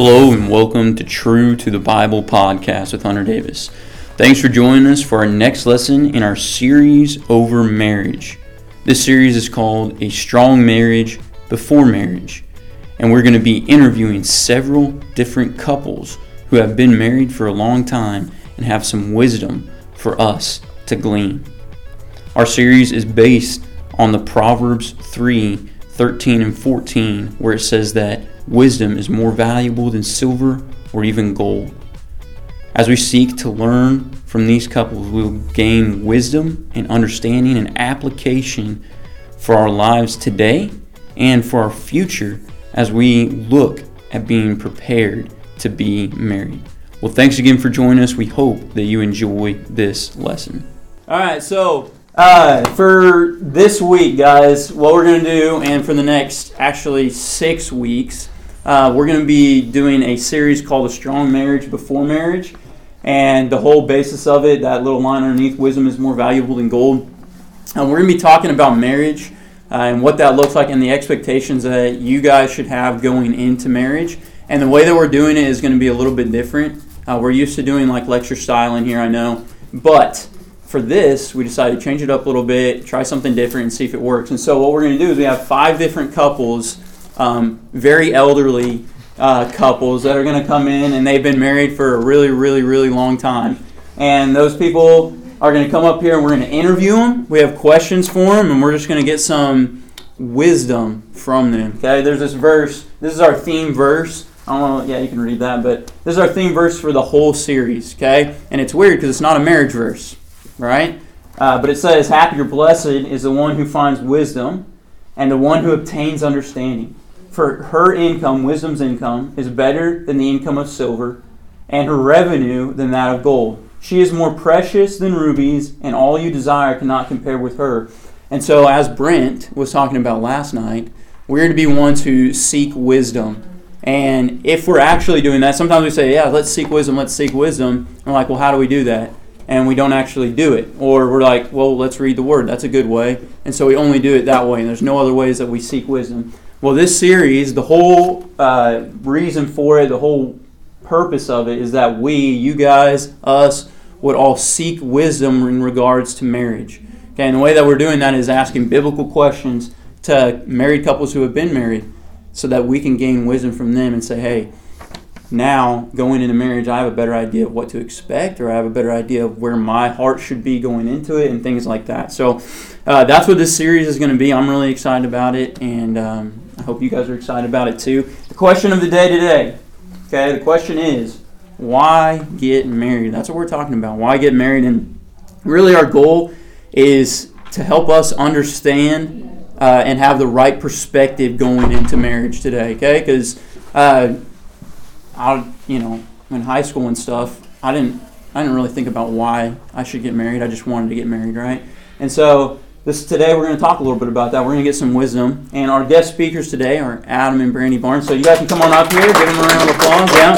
Hello and welcome to True to the Bible podcast with Hunter Davis. Thanks for joining us for our next lesson in our series over marriage. This series is called A Strong Marriage Before Marriage, and we're going to be interviewing several different couples who have been married for a long time and have some wisdom for us to glean. Our series is based on the Proverbs 3 13 and 14, where it says that wisdom is more valuable than silver or even gold. As we seek to learn from these couples, we will gain wisdom and understanding and application for our lives today and for our future as we look at being prepared to be married. Well, thanks again for joining us. We hope that you enjoy this lesson. All right, so uh, for this week, guys, what we're going to do, and for the next actually six weeks, uh, we're going to be doing a series called A Strong Marriage Before Marriage. And the whole basis of it, that little line underneath, wisdom is more valuable than gold. And we're going to be talking about marriage uh, and what that looks like and the expectations that you guys should have going into marriage. And the way that we're doing it is going to be a little bit different. Uh, we're used to doing like lecture style in here, I know. But for this, we decided to change it up a little bit, try something different, and see if it works. And so, what we're going to do is we have five different couples um, very elderly uh, couples that are going to come in and they've been married for a really, really, really long time. And those people are going to come up here and we're going to interview them. We have questions for them and we're just going to get some wisdom from them. Okay, there's this verse. This is our theme verse. I don't know, yeah, you can read that, but this is our theme verse for the whole series, okay? And it's weird because it's not a marriage verse, right? Uh, but it says, Happy or blessed is the one who finds wisdom and the one who obtains understanding for her income, wisdom's income, is better than the income of silver, and her revenue than that of gold. She is more precious than rubies, and all you desire cannot compare with her. And so, as Brent was talking about last night, we're to be ones who seek wisdom. And if we're actually doing that, sometimes we say, Yeah, let's seek wisdom, let's seek wisdom. And like, Well, how do we do that? And we don't actually do it. Or we're like, Well, let's read the word. That's a good way. And so we only do it that way. And there's no other ways that we seek wisdom. Well, this series, the whole uh, reason for it, the whole purpose of it is that we, you guys, us, would all seek wisdom in regards to marriage. Okay, and the way that we're doing that is asking biblical questions to married couples who have been married so that we can gain wisdom from them and say, hey, now going into marriage, I have a better idea of what to expect, or I have a better idea of where my heart should be going into it, and things like that. So uh, that's what this series is going to be. I'm really excited about it, and um, I hope you guys are excited about it too. The question of the day today, okay, the question is why get married? That's what we're talking about. Why get married? And really, our goal is to help us understand uh, and have the right perspective going into marriage today, okay? Because, uh, I, you know, in high school and stuff, I didn't, I didn't really think about why I should get married. I just wanted to get married, right? And so this today we're going to talk a little bit about that. We're going to get some wisdom, and our guest speakers today are Adam and Brandy Barnes. So you guys can come on up here, give them a round of applause. Yeah.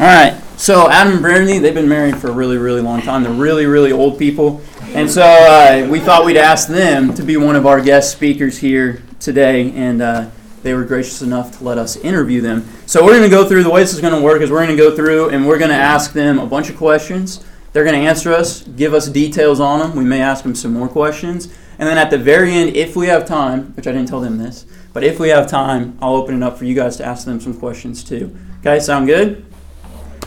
All right. So Adam and Brandy, they've been married for a really, really long time. They're really, really old people, and so uh, we thought we'd ask them to be one of our guest speakers here today, and. Uh, they were gracious enough to let us interview them. So we're going to go through the way this is going to work is we're going to go through and we're going to ask them a bunch of questions. They're going to answer us, give us details on them. We may ask them some more questions. And then at the very end, if we have time, which I didn't tell them this, but if we have time, I'll open it up for you guys to ask them some questions too. Okay, sound good?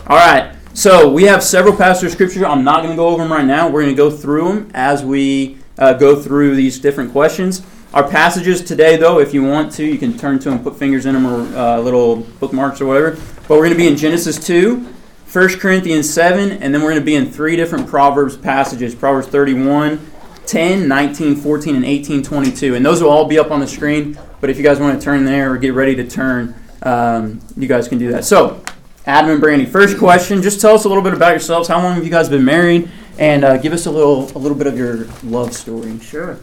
All right. So we have several passages of scripture. I'm not going to go over them right now. We're going to go through them as we uh, go through these different questions. Our passages today, though, if you want to, you can turn to them, put fingers in them, or uh, little bookmarks or whatever. But we're going to be in Genesis 2, 1 Corinthians 7, and then we're going to be in three different Proverbs passages Proverbs 31, 10, 19, 14, and 18, 22. And those will all be up on the screen. But if you guys want to turn there or get ready to turn, um, you guys can do that. So, Adam and Brandy, first question. Just tell us a little bit about yourselves. How long have you guys been married? And uh, give us a little, a little bit of your love story. Sure.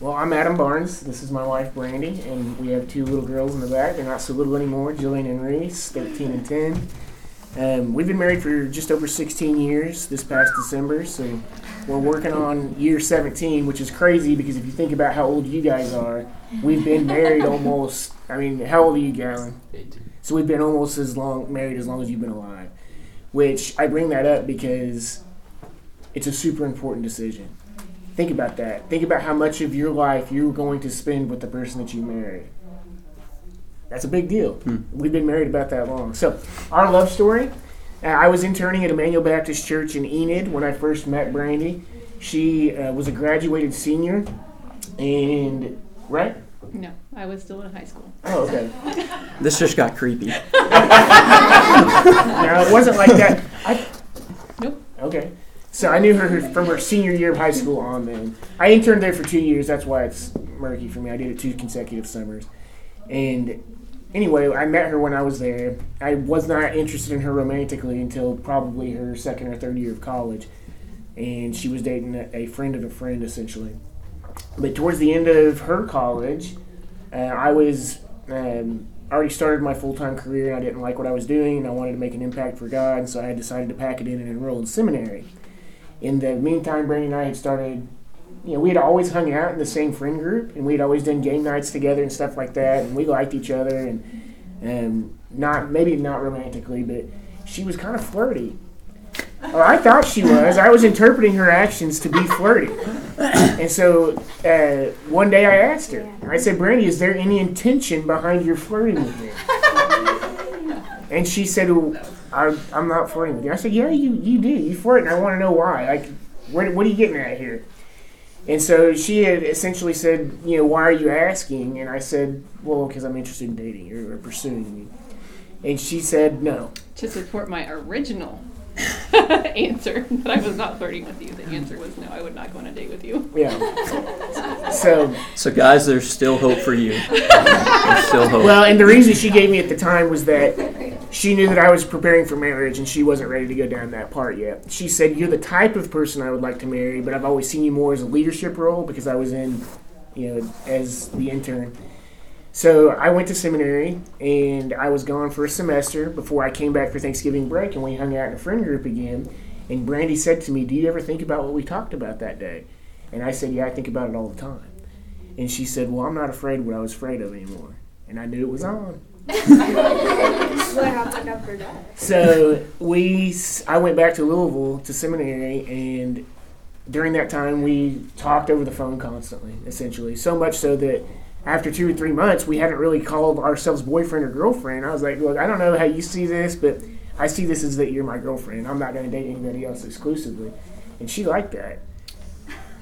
Well, I'm Adam Barnes. This is my wife, Brandy, and we have two little girls in the back. They're not so little anymore, Jillian and Reese, 13 and 10. Um, we've been married for just over 16 years this past December, so we're working on year 17, which is crazy because if you think about how old you guys are, we've been married almost. I mean, how old are you, Galen? 18. So we've been almost as long married as long as you've been alive. Which I bring that up because it's a super important decision. Think about that. Think about how much of your life you're going to spend with the person that you marry. That's a big deal. Hmm. We've been married about that long. So, our love story. Uh, I was interning at Emmanuel Baptist Church in Enid when I first met Brandy. She uh, was a graduated senior, and right? No, I was still in high school. Oh, okay. this just got creepy. no, it wasn't like that. I, nope. Okay. So I knew her from her senior year of high school on. Then I interned there for two years. That's why it's murky for me. I did it two consecutive summers, and anyway, I met her when I was there. I was not interested in her romantically until probably her second or third year of college, and she was dating a, friend of a friend essentially. But towards the end of her college, uh, I was um, already started my full time career, and I didn't like what I was doing, and I wanted to make an impact for God, so I decided to pack it in and enroll in seminary. In the meantime, Brandy and I had started you know, we had always hung out in the same friend group, and we'd always done game nights together and stuff like that, and we liked each other, and and not maybe not romantically, but she was kind of flirty. Or I thought she was. I was interpreting her actions to be flirty, and so uh, one day I asked her. I said, "Brandy, is there any intention behind your flirting with me?" And she said, well, I, am not flirting with you." I said, "Yeah, you you do. You flirt, and I want to know why. Like, where, what are you getting at here?" And so she had essentially said, you know, why are you asking? And I said, well, because I'm interested in dating you or pursuing you. And she said, no. To support my original answer that I was not flirting with you, the answer was no, I would not go on a date with you. Yeah. So, so guys, there's still hope for you. There's still hope. Well, and the reason she gave me at the time was that she knew that I was preparing for marriage and she wasn't ready to go down that part yet. She said, You're the type of person I would like to marry, but I've always seen you more as a leadership role because I was in, you know, as the intern. So I went to seminary and I was gone for a semester before I came back for Thanksgiving break and we hung out in a friend group again. And Brandy said to me, Do you ever think about what we talked about that day? And I said, Yeah, I think about it all the time. And she said, Well, I'm not afraid what I was afraid of anymore. And I knew it was on. So we, I went back to Louisville to seminary, and during that time we talked over the phone constantly, essentially. So much so that after two or three months, we hadn't really called ourselves boyfriend or girlfriend. I was like, look, I don't know how you see this, but I see this as that you're my girlfriend. I'm not going to date anybody else exclusively. And she liked that.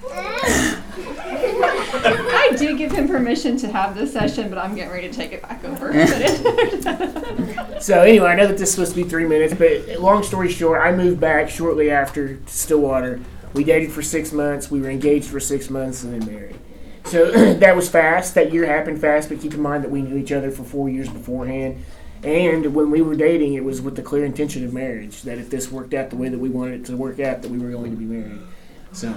I did give him permission to have this session, but I'm getting ready to take it back over. so anyway, I know that this is supposed to be three minutes, but long story short, I moved back shortly after Stillwater. We dated for six months. We were engaged for six months and then married. So that was fast. That year happened fast, but keep in mind that we knew each other for four years beforehand. And when we were dating, it was with the clear intention of marriage. That if this worked out the way that we wanted it to work out, that we were going to be married. So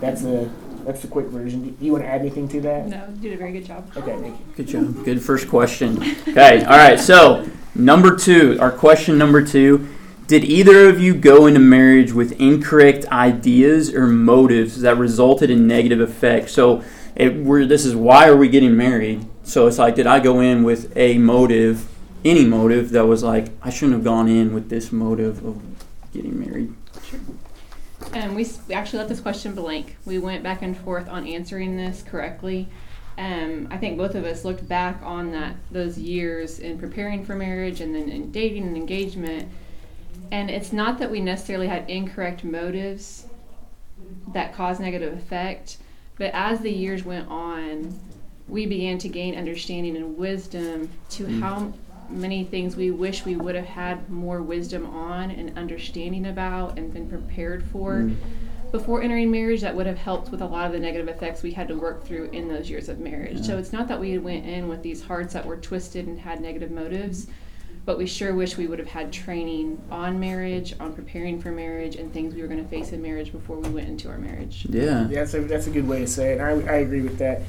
that's the that's the quick version. Do you want to add anything to that? No, you did a very good job. Okay, thank you. Good job. Good first question. Okay, all right. So number two, our question number two. Did either of you go into marriage with incorrect ideas or motives that resulted in negative effects? So it, we're, this is why are we getting married? So it's like, did I go in with a motive, any motive that was like, I shouldn't have gone in with this motive of getting married? Sure. And we, we actually left this question blank. We went back and forth on answering this correctly. Um, I think both of us looked back on that those years in preparing for marriage and then in dating and engagement. And it's not that we necessarily had incorrect motives that caused negative effect, but as the years went on, we began to gain understanding and wisdom to mm. how many things we wish we would have had more wisdom on and understanding about and been prepared for mm. before entering marriage that would have helped with a lot of the negative effects we had to work through in those years of marriage. Yeah. So it's not that we went in with these hearts that were twisted and had negative motives, but we sure wish we would have had training on marriage, on preparing for marriage, and things we were going to face in marriage before we went into our marriage. Yeah. Yeah, that's a, that's a good way to say it. I, I agree with that.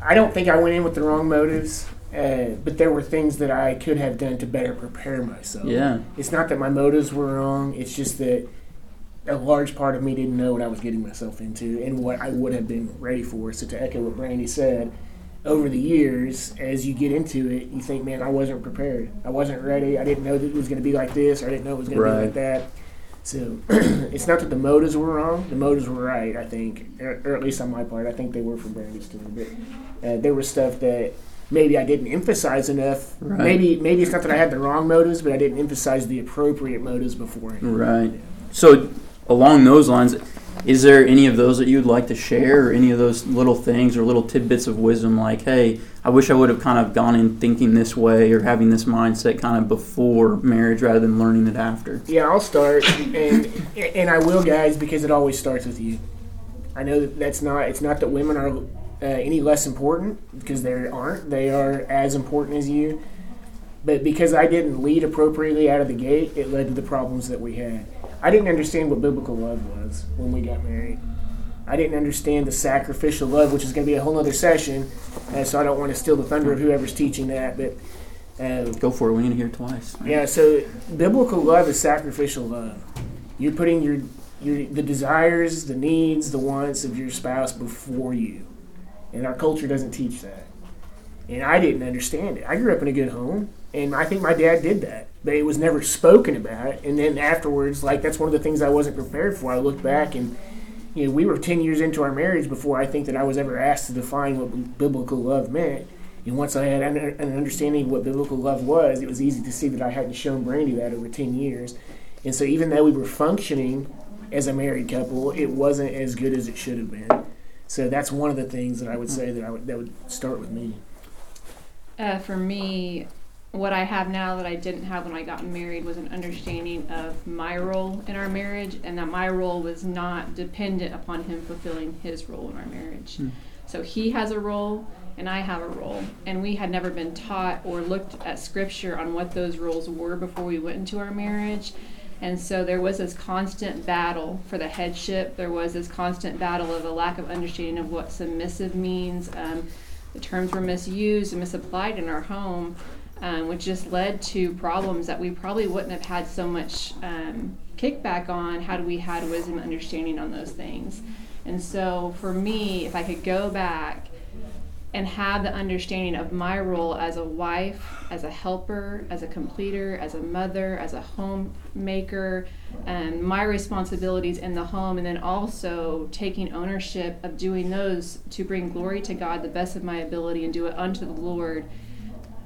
I don't think I went in with the wrong motives. Uh, but there were things that I could have done to better prepare myself. Yeah. It's not that my motives were wrong. It's just that a large part of me didn't know what I was getting myself into and what I would have been ready for. So to echo what Brandy said, over the years, as you get into it, you think, man, I wasn't prepared. I wasn't ready. I didn't know that it was going to be like this, or I didn't know it was going to be like that. So it's not that the motives were wrong. The motives were right, I think, or, or at least on my part. I think they were for Brandy's too. But uh, there was stuff that maybe I didn't emphasize enough. Right. Maybe maybe it's not that I had the wrong motives, but I didn't emphasize the appropriate motives before. Right. So, along those lines, is there any of those that you would like to share, or any of those little things or little tidbits of wisdom, like, hey, I wish I would have kind of gone in thinking this way or having this mindset kind of before marriage rather than learning it after? Yeah, I'll start, and and I will, guys, because it always starts with you. I know that that's not. It's not that women are uh, any less important because they aren't. They are as important as you. But because I didn't lead appropriately out of the gate, it led to the problems that we had. I didn't understand what biblical love was when we got married. I didn't understand the sacrificial love, which is going to be a whole other session. Uh, so I don't want to steal the thunder of whoever's teaching that, but. Uh, Go for it. We need to hear twice. yeah, so biblical love is sacrificial love. You're putting your your the desires, the needs, the wants of your spouse before you. And our culture doesn't teach that. And I didn't understand it. I grew up in a good home, and I think my dad did that. But it was never spoken about. And then afterwards, like that's one of the things I wasn't prepared for. I look back and you know, we were 10 years into our marriage before I think that I was ever asked to define what biblical love meant. And once I had an an understanding of what biblical love was, it was easy to see that I hadn't shown Brandy that over 10 years. And so even though we were functioning as a married couple, it wasn't as good as it should have been. So that's one of the things that I would say that I would that would start with me. Uh, for me, what I have now that I didn't have when I got married was an understanding of my role in our marriage, and that my role was not dependent upon him fulfilling his role in our marriage. Hmm. So he has a role, and I have a role, and we had never been taught or looked at scripture on what those roles were before we went into our marriage. And so there was this constant battle for the headship. There was this constant battle of a lack of understanding of what submissive means. Um, the terms were misused and misapplied in our home, um, which just led to problems that we probably wouldn't have had so much um, kickback on had we had wisdom and understanding on those things. And so for me, if I could go back and have the understanding of my role as a wife, as a helper, as a completer, as a mother, as a homemaker, and my responsibilities in the home, and then also taking ownership of doing those to bring glory to God the best of my ability and do it unto the Lord,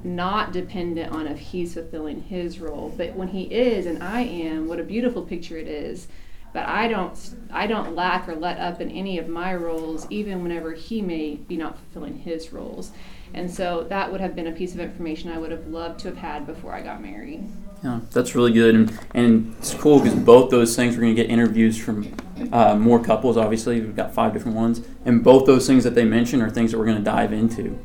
not dependent on if He's fulfilling His role. But when He is and I am, what a beautiful picture it is. But I don't, I don't lack or let up in any of my roles, even whenever he may be not fulfilling his roles. And so that would have been a piece of information I would have loved to have had before I got married. Yeah, that's really good, and, and it's cool because both those things we're going to get interviews from uh, more couples. Obviously, we've got five different ones, and both those things that they mention are things that we're going to dive into,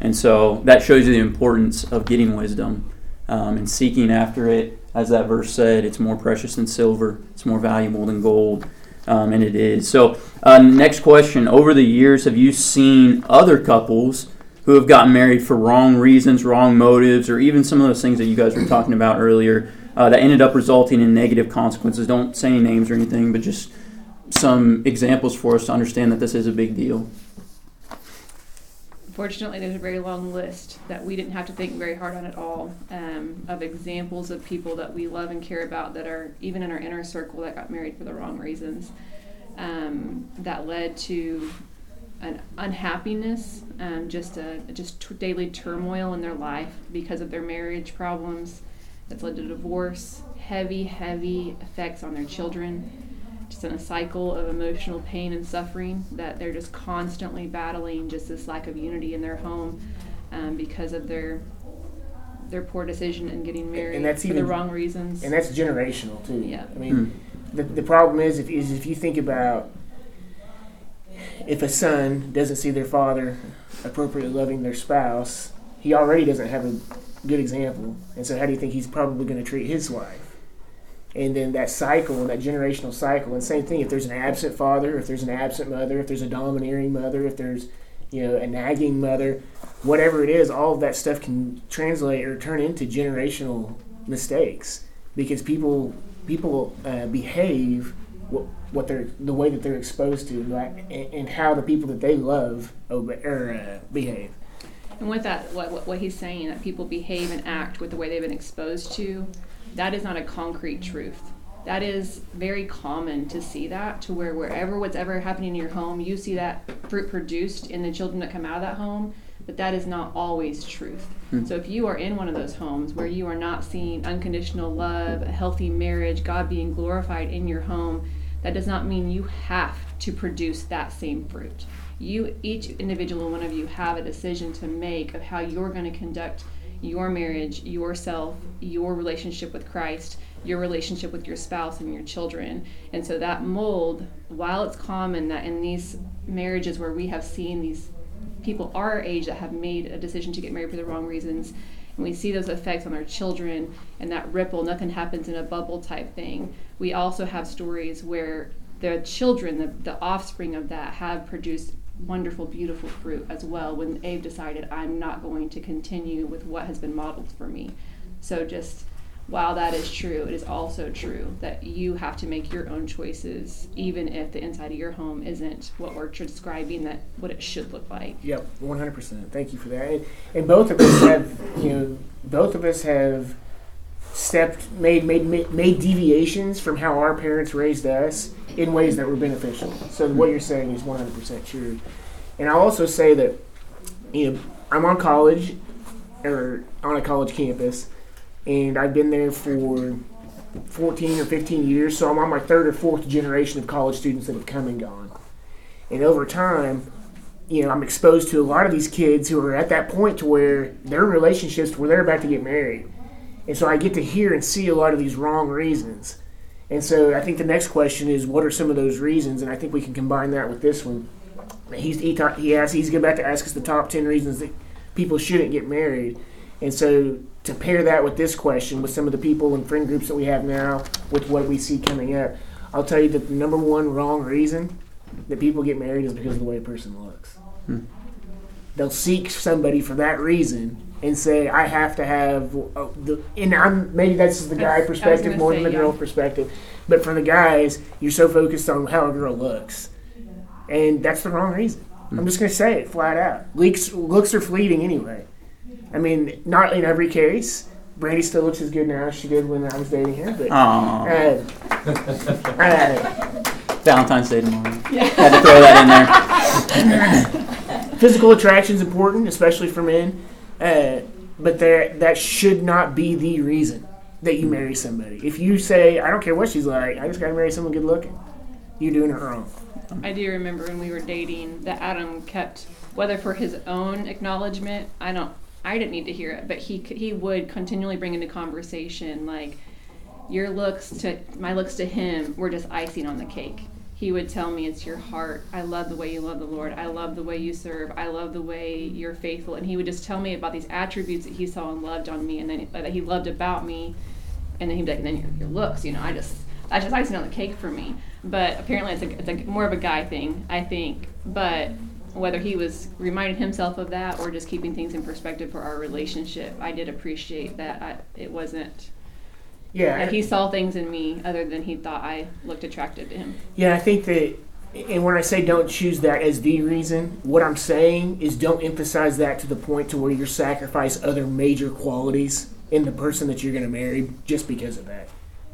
and so that shows you the importance of getting wisdom um, and seeking after it. As that verse said, it's more precious than silver. It's more valuable than gold, um, and it is. So, uh, next question: Over the years, have you seen other couples? who have gotten married for wrong reasons, wrong motives, or even some of those things that you guys were talking about earlier uh, that ended up resulting in negative consequences. Don't say any names or anything, but just some examples for us to understand that this is a big deal. Fortunately, there's a very long list that we didn't have to think very hard on at all um, of examples of people that we love and care about that are even in our inner circle that got married for the wrong reasons. Um, that led to an unhappiness, um, just a just t- daily turmoil in their life because of their marriage problems. That's led to divorce, heavy, heavy effects on their children. Just in a cycle of emotional pain and suffering that they're just constantly battling just this lack of unity in their home um, because of their their poor decision in getting married And that's for even- the wrong reasons. And that's generational too. Yeah. I mean, the, the problem is if, is if you think about if a son doesn't see their father appropriately loving their spouse, he already doesn't have a good example. And so how do you think he's probably going to treat his wife? And then that cycle, that generational cycle, and same thing. If there's an absent father, if there's an absent mother, if there's a domineering mother, if there's you know, a nagging mother, whatever it is, all of that stuff can translate or turn into generational mistakes because people people uh, behave what, what they're the way that they're exposed to, and, and how the people that they love obey, or uh, behave. And with that, what, what he's saying, that people behave and act with the way they've been exposed to, that is not a concrete truth. That is very common to see that, to where wherever what's ever happening in your home, you see that fruit produced in the children that come out of that home, but that is not always truth. Hmm. So if you are in one of those homes where you are not seeing unconditional love, a healthy marriage, God being glorified in your home, that does not mean you have to produce that same fruit. You, each individual one of you, have a decision to make of how you're going to conduct your marriage, yourself, your relationship with Christ, your relationship with your spouse and your children. And so that mold, while it's common that in these marriages where we have seen these people our age that have made a decision to get married for the wrong reasons, and we see those effects on our children and that ripple, nothing happens in a bubble type thing. We also have stories where the children, the, the offspring of that, have produced wonderful, beautiful fruit as well when they've decided, I'm not going to continue with what has been modeled for me. So, just while that is true, it is also true that you have to make your own choices, even if the inside of your home isn't what we're describing that what it should look like. Yep, one hundred percent. Thank you for that. And, and both of us have, you know, both of us have stepped, made, made, made, made deviations from how our parents raised us in ways that were beneficial. So what you're saying is one hundred percent true. And I'll also say that, you know, I'm on college, or on a college campus, and I've been there for 14 or 15 years. So I'm on my third or fourth generation of college students that have come and gone. And over time, you know, I'm exposed to a lot of these kids who are at that point to where they're relationships where they're about to get married. And so I get to hear and see a lot of these wrong reasons. And so I think the next question is, what are some of those reasons? And I think we can combine that with this one. He's, he, ta- he asked, he's about to ask us the top 10 reasons that people shouldn't get married. And so to pair that with this question, with some of the people and friend groups that we have now, with what we see coming up, I'll tell you that the number one wrong reason that people get married is because of the way a person looks. Hmm. They'll seek somebody for that reason and say, "I have to have." Uh, the, and I'm maybe that's the I- I guy was perspective more say, than the yeah. girl perspective. But for the guys, you're so focused on how a girl looks, and that's the wrong reason. I'm just gonna say it flat out. Leaks, looks are fleeting anyway. I mean, not in every case. Brandy still looks as good now as she did when I was dating her, but. Aw, Uh, uh, Valentine's Day tomorrow. Yeah. Had to throw that in there. physical attraction is important, especially for men, uh, but there that should not be the reason that you marry somebody. If you say, "I don't care what she's like, I just got to marry someone good looking," you're doing it wrong. I do remember when we were dating that Adam kept, whether for his own acknowledgement, I don't, I didn't need to hear it, but he he would continually bring into conversation like, your looks to my looks to him were just icing on the cake. He would tell me it's your heart. I love the way you love the Lord. I love the way you serve. I love the way you're faithful. And he would just tell me about these attributes that he saw and loved on me, and then uh, that he loved about me. And then he'd be like, and then your, your looks, you know, I just that's just icing on the cake for me. But apparently, it's a, it's a more of a guy thing, I think. But whether he was reminding himself of that or just keeping things in perspective for our relationship, I did appreciate that I, it wasn't Yeah, that he saw things in me other than he thought I looked attractive to him. yeah. I think that, and when I say don't choose that as the reason, what I'm saying is don't emphasize that to the point to where you sacrifice other major qualities in the person that you're going to marry just because of that.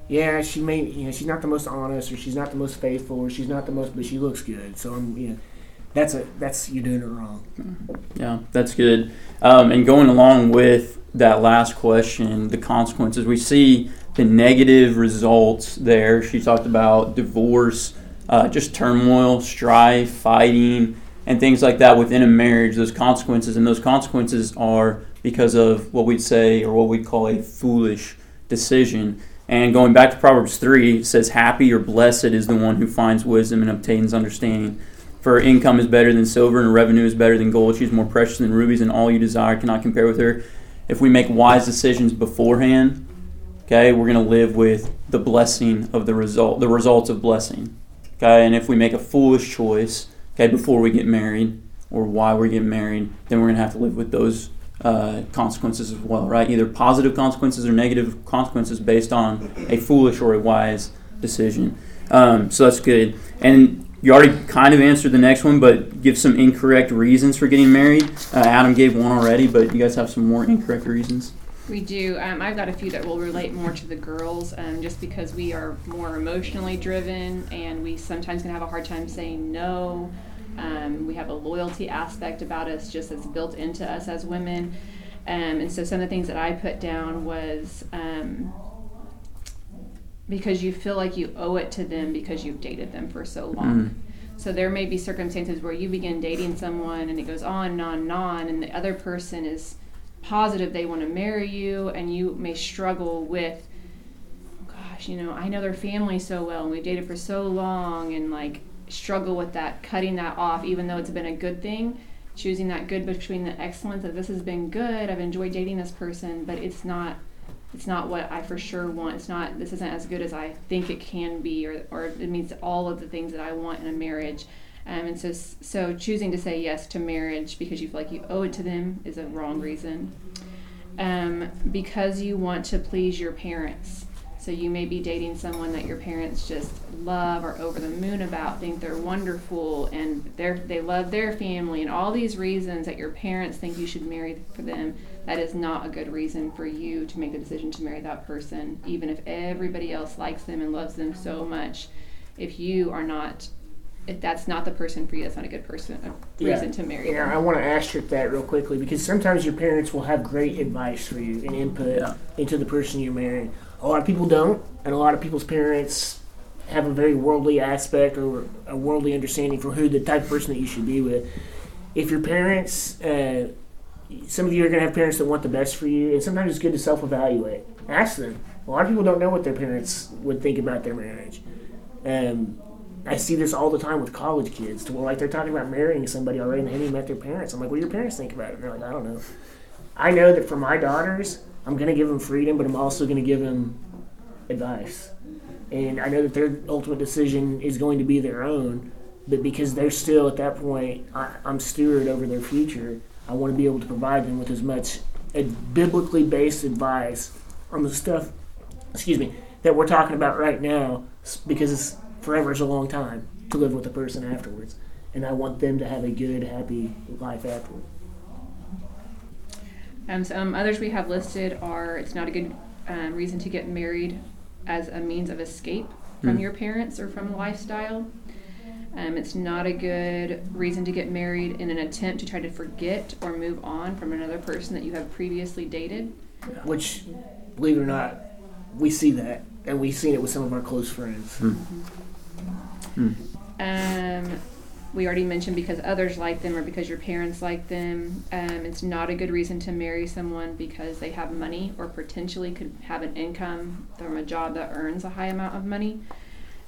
Yeah, she may, you know, she's not the most honest, or she's not the most faithful, or she's not the most, but she looks good. So I'm, you know, that's a that's you're doing it wrong. Yeah, that's good. Um, and going along with that last question, the consequences, we see the negative results there. She talked about divorce, uh, just turmoil, strife, fighting, and things like that within a marriage, those consequences. And those consequences are because of what we'd say or what we'd call a foolish decision. And going back to Proverbs 3, it says, Happy or blessed is the one who finds wisdom and obtains understanding. For her income is better than silver, and her revenue is better than gold. She's more precious than rubies, and all you desire cannot compare with her. If we make wise decisions beforehand, okay, we're going to live with the blessing of the result, the results of blessing. Okay, and if we make a foolish choice, okay, before we get married, or why we're getting married, then we're going to have to live with those uh, consequences as well, right? Either positive consequences or negative consequences based on a foolish or a wise decision. Um, so that's good. And you already kind of answered the next one, but give some incorrect reasons for getting married. Uh, Adam gave one already, but you guys have some more incorrect reasons. We do. Um, I've got a few that will relate more to the girls, um, just because we are more emotionally driven, and we sometimes can have a hard time saying no. Um, we have a loyalty aspect about us, just that's built into us as women. Um, and so some of the things that I put down was um, because you feel like you owe it to them because you've dated them for so long. Mm. So there may be circumstances where you begin dating someone and it goes on and on and on, and the other person is positive they want to marry you, and you may struggle with, gosh, you know, I know their family so well, and we've dated for so long, and like struggle with that, cutting that off, even though it's been a good thing. Choosing that good between the excellence of this has been good. I've enjoyed dating this person, but it's not it's not what I for sure want. It's not this isn't as good as I think it can be, or or it means all of the things that I want in a marriage. Um, and so so choosing to say yes to marriage because you feel like you owe it to them is a wrong reason. Um, because you want to please your parents. So you may be dating someone that your parents just love or over the moon about, think they're wonderful, and they they love their family, and all these reasons that your parents think you should marry for them. That is not a good reason for you to make the decision to marry that person, even if everybody else likes them and loves them so much. If you are not, if that's not the person for you, that's not a good person a reason Yeah. to marry Yeah, I want to asterisk that real quickly because sometimes your parents will have great advice for you and input Yeah. into the person you're marrying. A lot of people don't, and a lot of people's parents have a very worldly aspect or a worldly understanding for who the type of person that you should be with. If your parents, uh, some of you are going to have parents that want the best for you, and sometimes it's good to self evaluate. Ask them. A lot of people don't know what their parents would think about their marriage. Um, I see this all the time with college kids, to where like they're talking about marrying somebody already, and they haven't met their parents. I'm like, what do your parents think about it? And they're like, I don't know. I know that for my daughters, I'm going to give them freedom, but I'm also going to give them advice. And I know that their ultimate decision is going to be their own, but because they're still at that point, I, I'm steward over their future. I want to be able to provide them with as much biblically based advice on the stuff, excuse me, that we're talking about right now, because it's forever is a long time to live with a person afterwards, and I want them to have a good, happy life afterwards. Um, some others we have listed are it's not a good um, reason to get married as a means of escape from Mm. your parents or from the lifestyle. Um, it's not a good reason to get married in an attempt to try to forget or move on from another person that you have previously dated. Which, believe it or not, we see that, and we've seen it with some of our close friends. Um, we already mentioned because others like them or because your parents like them. Um, it's not a good reason to marry someone because they have money or potentially could have an income from a job that earns a high amount of money.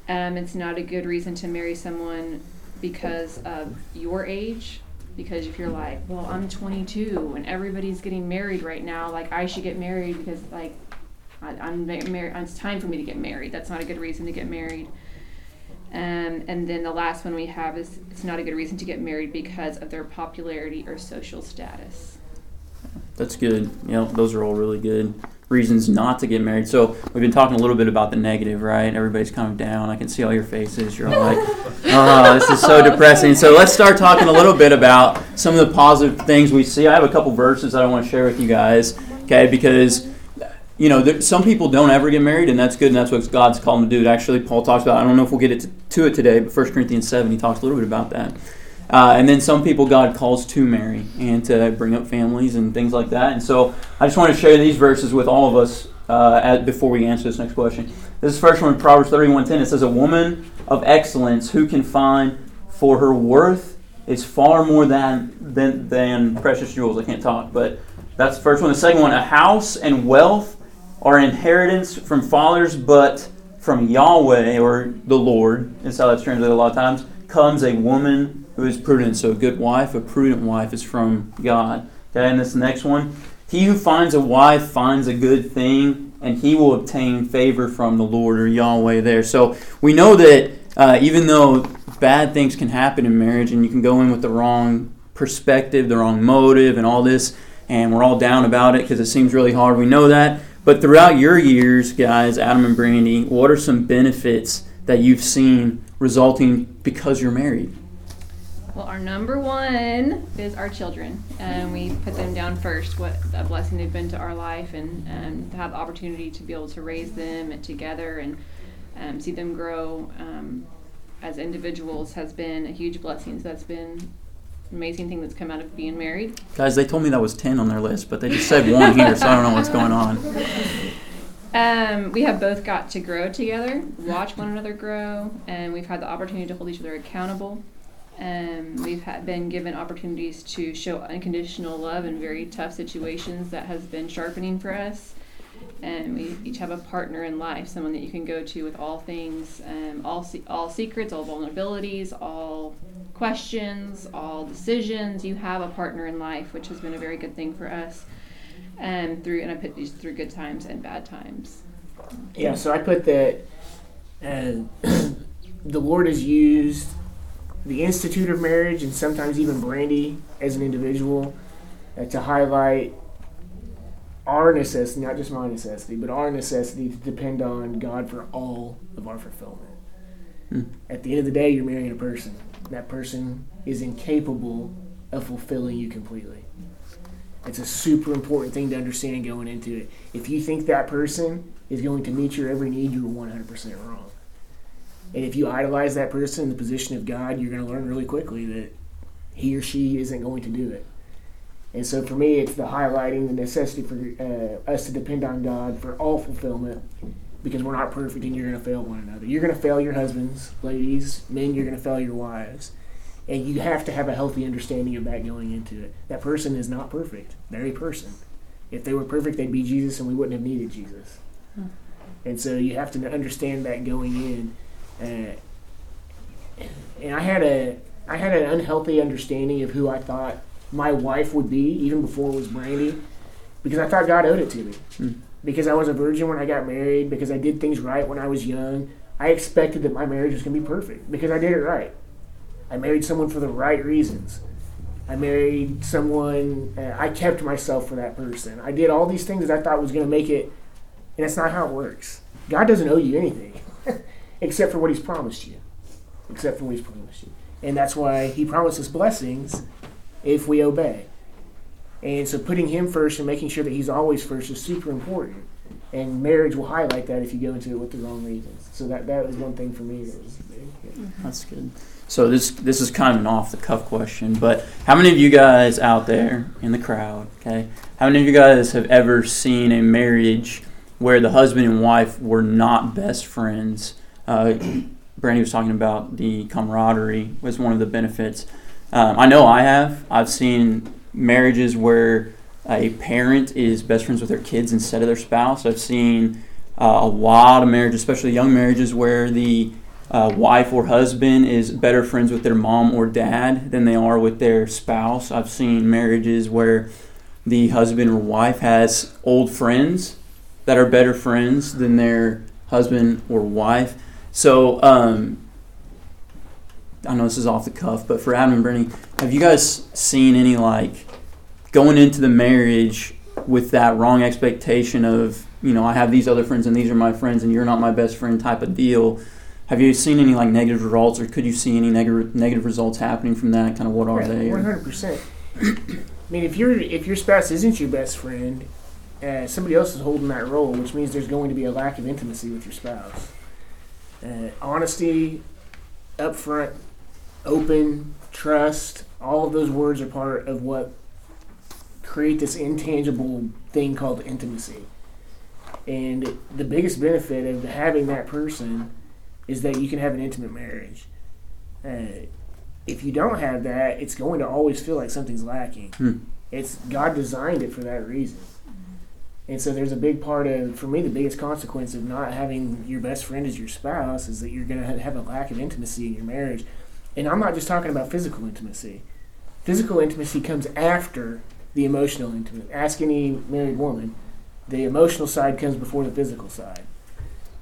Um, it's not a good reason to marry someone because of your age. Because if you're like, well, I'm 22 and everybody's getting married right now, like I should get married because like I, I'm married. It's time for me to get married. That's not a good reason to get married. Um, and then the last one we have is it's not a good reason to get married because of their popularity or social status. That's good. You know, those are all really good reasons not to get married. So we've been talking a little bit about the negative, right? Everybody's kind of down. I can see all your faces. You're all like, "Oh, this is so depressing." So let's start talking a little bit about some of the positive things we see. I have a couple verses that I want to share with you guys, okay? Because you know, there, some people don't ever get married, and that's good, and that's what God's called them to do. Actually, Paul talks about. I don't know if we'll get it to, to it today, but 1 Corinthians seven, he talks a little bit about that. Uh, and then some people God calls to marry and to bring up families and things like that. And so I just want to share these verses with all of us uh, at, before we answer this next question. This is first one in Proverbs 31.10. It says, A woman of excellence who can find for her worth is far more than, than, than precious jewels. I can't talk, but that's the first one. The second one, a house and wealth an inheritance from fathers, but from Yahweh or the Lord, is how that's translated a lot of times, comes a woman who is prudent. So a good wife, a prudent wife is from God. Okay, and this next one. He who finds a wife finds a good thing, and he will obtain favor from the Lord or Yahweh there. So we know that uh, even though bad things can happen in marriage and you can go in with the wrong perspective, the wrong motive, and all this, and we're all down about it because it seems really hard. We know that. But throughout your years, guys, Adam and Brandy, what are some benefits that you've seen resulting because you're married? Well, our number one is our children, and we put them down first. What a blessing they've been to our life, and um, to have the opportunity to be able to raise them together and um, see them grow um, as individuals has been a huge blessing. So that's been amazing thing that's come out of being married. Guys, they told me that was 10 on their list, but they just said one here, so I don't know what's going on. Um, we have both got to grow together, watch one another grow, and we've had the opportunity to hold each other accountable. Um, we've had, been given opportunities to show unconditional love in very tough situations that has been sharpening for us. And we each have a partner in life, someone that you can go to with all things, um, all se- all secrets, all vulnerabilities, all questions, all decisions. You have a partner in life, which has been a very good thing for us. And through and I put these through good times and bad times. Yeah, so I put that uh, the Lord has used the Institute of Marriage and sometimes even Brandy as an individual uh, to highlight our necessity, not just my necessity, but our necessity to depend on God for all of our fulfillment. Hmm. At the end of the day, you're marrying a person. That person is incapable of fulfilling you completely. It's a super important thing to understand going into it. If you think that person is going to meet your every need, you're 100% wrong. And if you idolize that person in the position of God, you're going to learn really quickly that he or she isn't going to do it. And so for me, it's the highlighting the necessity for uh, us to depend on God for all fulfillment because we're not perfect and you're going to fail one another. You're going to fail your husbands, ladies, men, you're going to fail your wives. And you have to have a healthy understanding of that going into it. That person is not perfect. They're a person. If they were perfect, they'd be Jesus and we wouldn't have needed Jesus. Hmm. And so you have to understand that going in. Uh, and I had a I had an unhealthy understanding of who I thought my wife would be, even before it was Brandy, because I thought God owed it to me. Hmm. Because I was a virgin when I got married, because I did things right when I was young. I expected that my marriage was going to be perfect because I did it right. I married someone for the right reasons. I married someone, uh, I kept myself for that person. I did all these things that I thought was going to make it, and that's not how it works. God doesn't owe you anything except for what He's promised you. Except for what He's promised you. And that's why He promises blessings if we obey. And so putting Him first and making sure that He's always first is super important. And marriage will highlight that if you go into it with the wrong reasons. So that, that was one thing for me that was big. Yeah. That's good. So this this is kind of an off the cuff question, but how many of you guys out there in the crowd, okay? How many of you guys have ever seen a marriage where the husband and wife were not best friends? Uh, Brandy was talking about the camaraderie was one of the benefits. Um, I know I have. I've seen marriages where a parent is best friends with their kids instead of their spouse. I've seen uh, a lot of marriages, especially young marriages, where the uh, wife or husband is better friends with their mom or dad than they are with their spouse. I've seen marriages where the husband or wife has old friends that are better friends than their husband or wife. So, um, I know this is off the cuff, but for Adam and Brittany, have you guys seen any like going into the marriage with that wrong expectation of, you know, I have these other friends and these are my friends and you're not my best friend type of deal? Have you seen any like negative results, or could you see any negative negative results happening from that? Kind of what are they? Hundred percent. I mean, if your if your spouse isn't your best friend, uh, somebody else is holding that role, which means there's going to be a lack of intimacy with your spouse. Uh, honesty, upfront, open, trust, all of those words are part of what create this intangible thing called intimacy. And the biggest benefit of having that person is that you can have an intimate marriage. Uh, if you don't have that, it's going to always feel like something's lacking. Hmm. It's God designed it for that reason. And so there's a big part of, for me, the biggest consequence of not having your best friend as your spouse is that you're going to have a lack of intimacy in your marriage. And I'm not just talking about physical intimacy. Physical intimacy comes after the emotional intimacy. Ask any married woman. The emotional side comes before the physical side.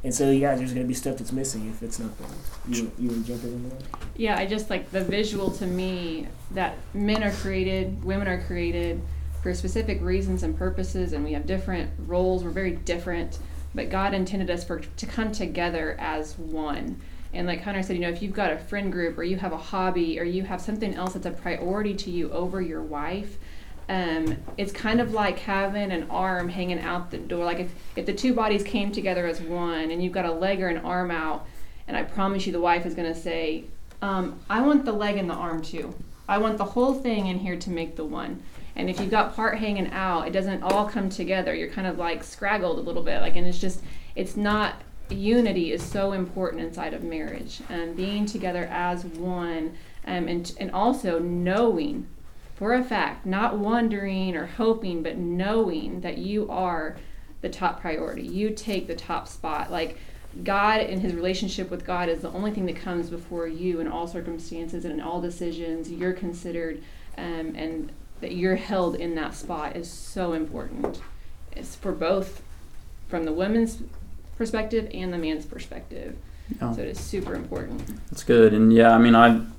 And so yeah, there's going to be stuff that's missing if it's not there. You you jump in there? Yeah, I just like the visual to me that men are created, women are created for specific reasons and purposes, and we have different roles. We're very different, but God intended us for to come together as one. And like Hunter said, you know, if you've got a friend group or you have a hobby or you have something else that's a priority to you over your wife, um, it's kind of like having an arm hanging out the door. Like if, if the two bodies came together as one and you've got a leg or an arm out, and I promise you the wife is going to say, um, I want the leg and the arm too. I want the whole thing in here to make the one. And if you've got part hanging out, it doesn't all come together. You're kind of like scraggled a little bit. Like, and it's just, it's not unity is so important inside of marriage and being together as one um, and, and also knowing for a fact not wondering or hoping but knowing that you are the top priority. You take the top spot. Like god and his relationship with god is the only thing that comes before you in all circumstances and in all decisions. You're considered um, and that you're held in that spot is so important. It's for both from the women's perspective and the man's perspective. So it is super important. That's good. And yeah, I mean, I'm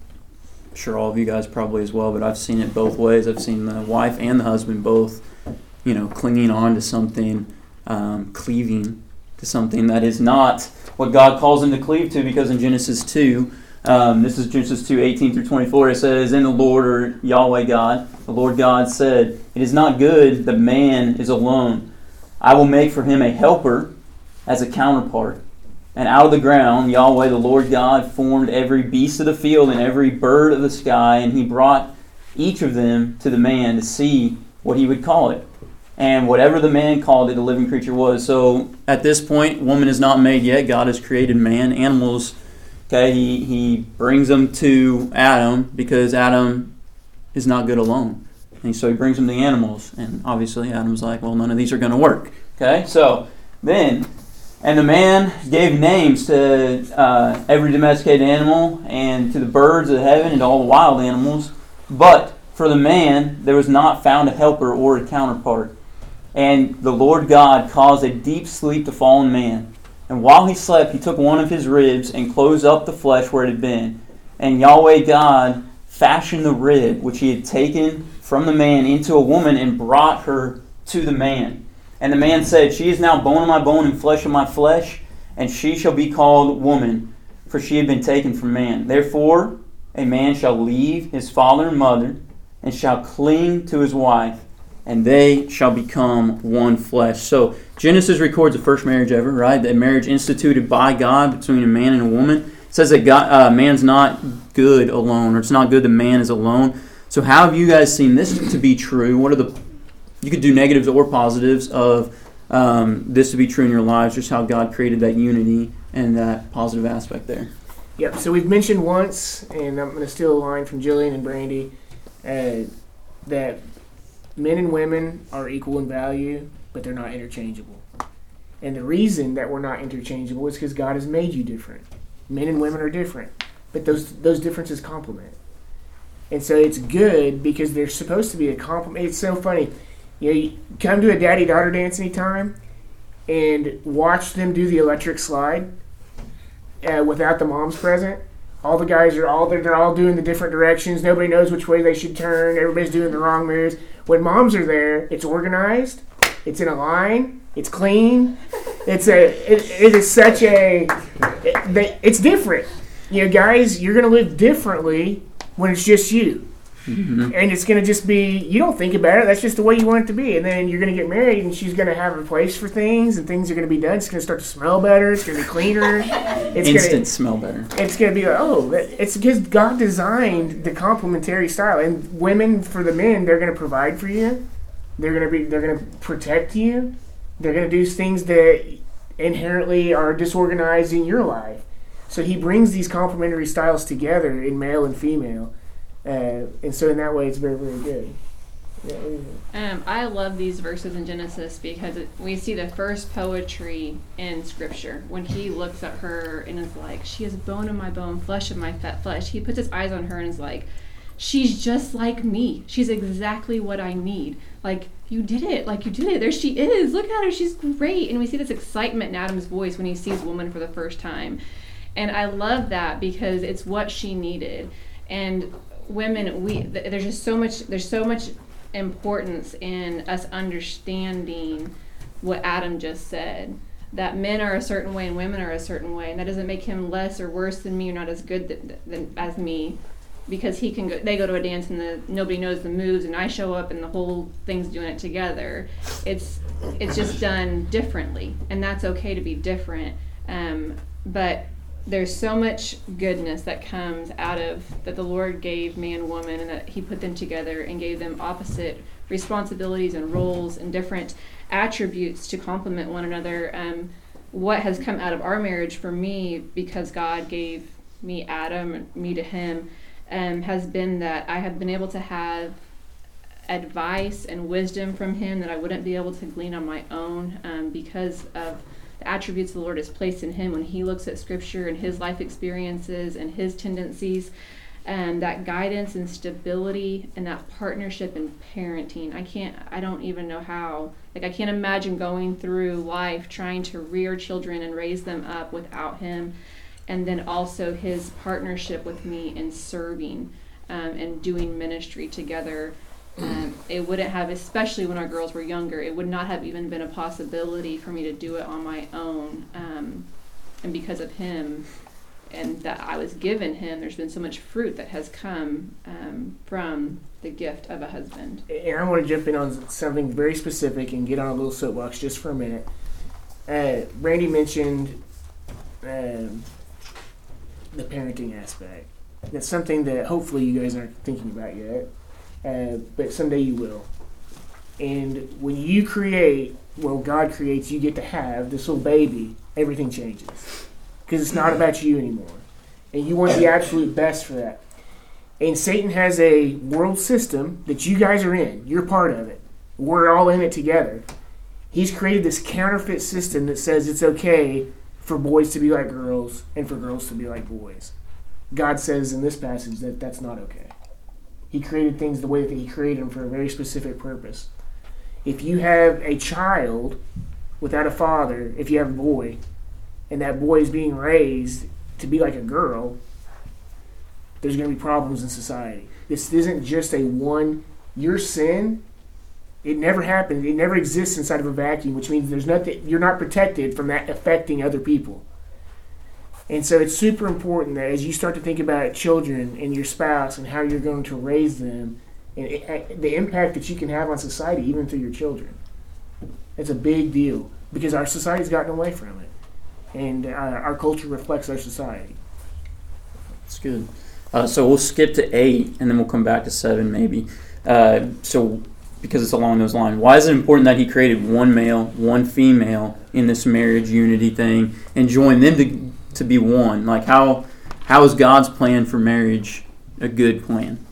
sure all of you guys probably as well, but I've seen it both ways. I've seen the wife and the husband both, you know, clinging on to something, um, cleaving to something that is not what God calls them to cleave to, because in Genesis 2, um, this is Genesis 2 18 through 24. It says, In the Lord, or Yahweh God, the Lord God said, It is not good that man is alone. I will make for him a helper as a counterpart. And out of the ground, Yahweh the Lord God formed every beast of the field and every bird of the sky, and he brought each of them to the man to see what he would call it. And whatever the man called it, the living creature was. So at this point, woman is not made yet. God has created man. Animals, okay, he, he brings them to Adam because Adam is not good alone. And so he brings them the animals. And obviously, Adam's like, well, none of these are going to work. Okay, so then and the man gave names to uh, every domesticated animal and to the birds of heaven and to all the wild animals. But for the man there was not found a helper or a counterpart. And the Lord God caused a deep sleep to fall on man. And while he slept, he took one of his ribs and closed up the flesh where it had been. And Yahweh God fashioned the rib which he had taken from the man into a woman and brought her to the man. And the man said, She is now bone of my bone and flesh of my flesh, and she shall be called woman, for she had been taken from man. Therefore, a man shall leave his father and mother, and shall cling to his wife, and they shall become one flesh. So, Genesis records the first marriage ever, right? The marriage instituted by God between a man and a woman. It says that God, uh, man's not good alone, or it's not good that man is alone. So, how have you guys seen this to be true? What are the you could do negatives or positives of um, this to be true in your lives, just how God created that unity and that positive aspect there. Yep. So we've mentioned once, and I'm going to steal a line from Jillian and Brandy, uh, that men and women are equal in value, but they're not interchangeable. And the reason that we're not interchangeable is because God has made you different. Men and women are different, but those those differences complement. And so it's good because they're supposed to be a complement. It's so funny you know, you come to a daddy daughter dance anytime and watch them do the electric slide uh, without the moms present. All the guys are all they're all doing the different directions. Nobody knows which way they should turn. Everybody's doing the wrong moves. When moms are there, it's organized. It's in a line. It's clean. It's a. it, it is such a. It, it's different. You know, guys, you're gonna live differently when it's just you. Mm-hmm. And it's going to just be, you don't think about it. That's just the way you want it to be. And then you're going to get married, and she's going to have a place for things, and things are going to be done. It's going to start to smell better. It's going to be cleaner. It's Instant gonna, smell better. It's going to be like, oh, it's because God designed the complementary style. And women, for the men, they're going to provide for you. They're going to be, they're going to protect you. They're going to do things that inherently are disorganized in your life. So he brings these complementary styles together in male and female uh, and so in that way, it's very, very good. Yeah, um, I love these verses in Genesis because it, we see the first poetry in Scripture. When he looks at her and is like, "She is bone of my bone, flesh of my fat flesh," he puts his eyes on her and is like, "She's just like me. She's exactly what I need." like you did it like you did it there she is look at her she's great and we see this excitement in adam's voice when he sees woman for the first time and i love that because it's what she needed and women we th- there's just so much there's so much importance in us understanding what adam just said that men are a certain way and women are a certain way and that doesn't make him less or worse than me or not as good th- than, as me because he can go they go to a dance and the nobody knows the moves and I show up and the whole thing's doing it together. It's it's just done differently and that's okay to be different. Um, but there's so much goodness that comes out of that the Lord gave man woman and that he put them together and gave them opposite responsibilities and roles and different attributes to complement one another. Um, what has come out of our marriage for me because God gave me Adam and me to him um, has been that I have been able to have advice and wisdom from Him that I wouldn't be able to glean on my own um, because of the attributes the Lord has placed in Him when He looks at Scripture and His life experiences and His tendencies. And that guidance and stability and that partnership in parenting. I can't, I don't even know how. Like, I can't imagine going through life trying to rear children and raise them up without Him and then also his partnership with me in serving um, and doing ministry together. Um, it wouldn't have, especially when our girls were younger, it would not have even been a possibility for me to do it on my own. Um, and because of him and that I was given him, there's been so much fruit that has come um, from the gift of a husband. And I want to jump in on something very specific and get on a little soapbox just for a minute. Uh, Brandy mentioned um, the parenting aspect. That's something that hopefully you guys aren't thinking about yet, uh, but someday you will. And when you create, well, God creates, you get to have this little baby, everything changes. Because it's not about you anymore. And you want the absolute best for that. And Satan has a world system that you guys are in. You're part of it. We're all in it together. He's created this counterfeit system that says it's okay for boys to be like girls and for girls to be like boys. God says in this passage that that's not okay. He created things the way that He created them for a very specific purpose. If you have a child without a father, if you have a boy, and that boy is being raised to be like a girl, there's going to be problems in society. This isn't just a one, your sin it never happened. It never exists inside of a vacuum, which means there's nothing. You're not protected from that affecting other people. And so it's super important that as you start to think about children and your spouse and how you're going to raise them, and it, the impact that you can have on society, even through your children, it's a big deal because our society's gotten away from it, and uh, our culture reflects our society. That's good. Uh, so we'll skip to eight, and then we'll come back to seven, maybe. Uh, so because it's along those lines. Why is it important that he created one male, one female in this marriage unity thing and joined them to, to be one? Like how how is God's plan for marriage a good plan?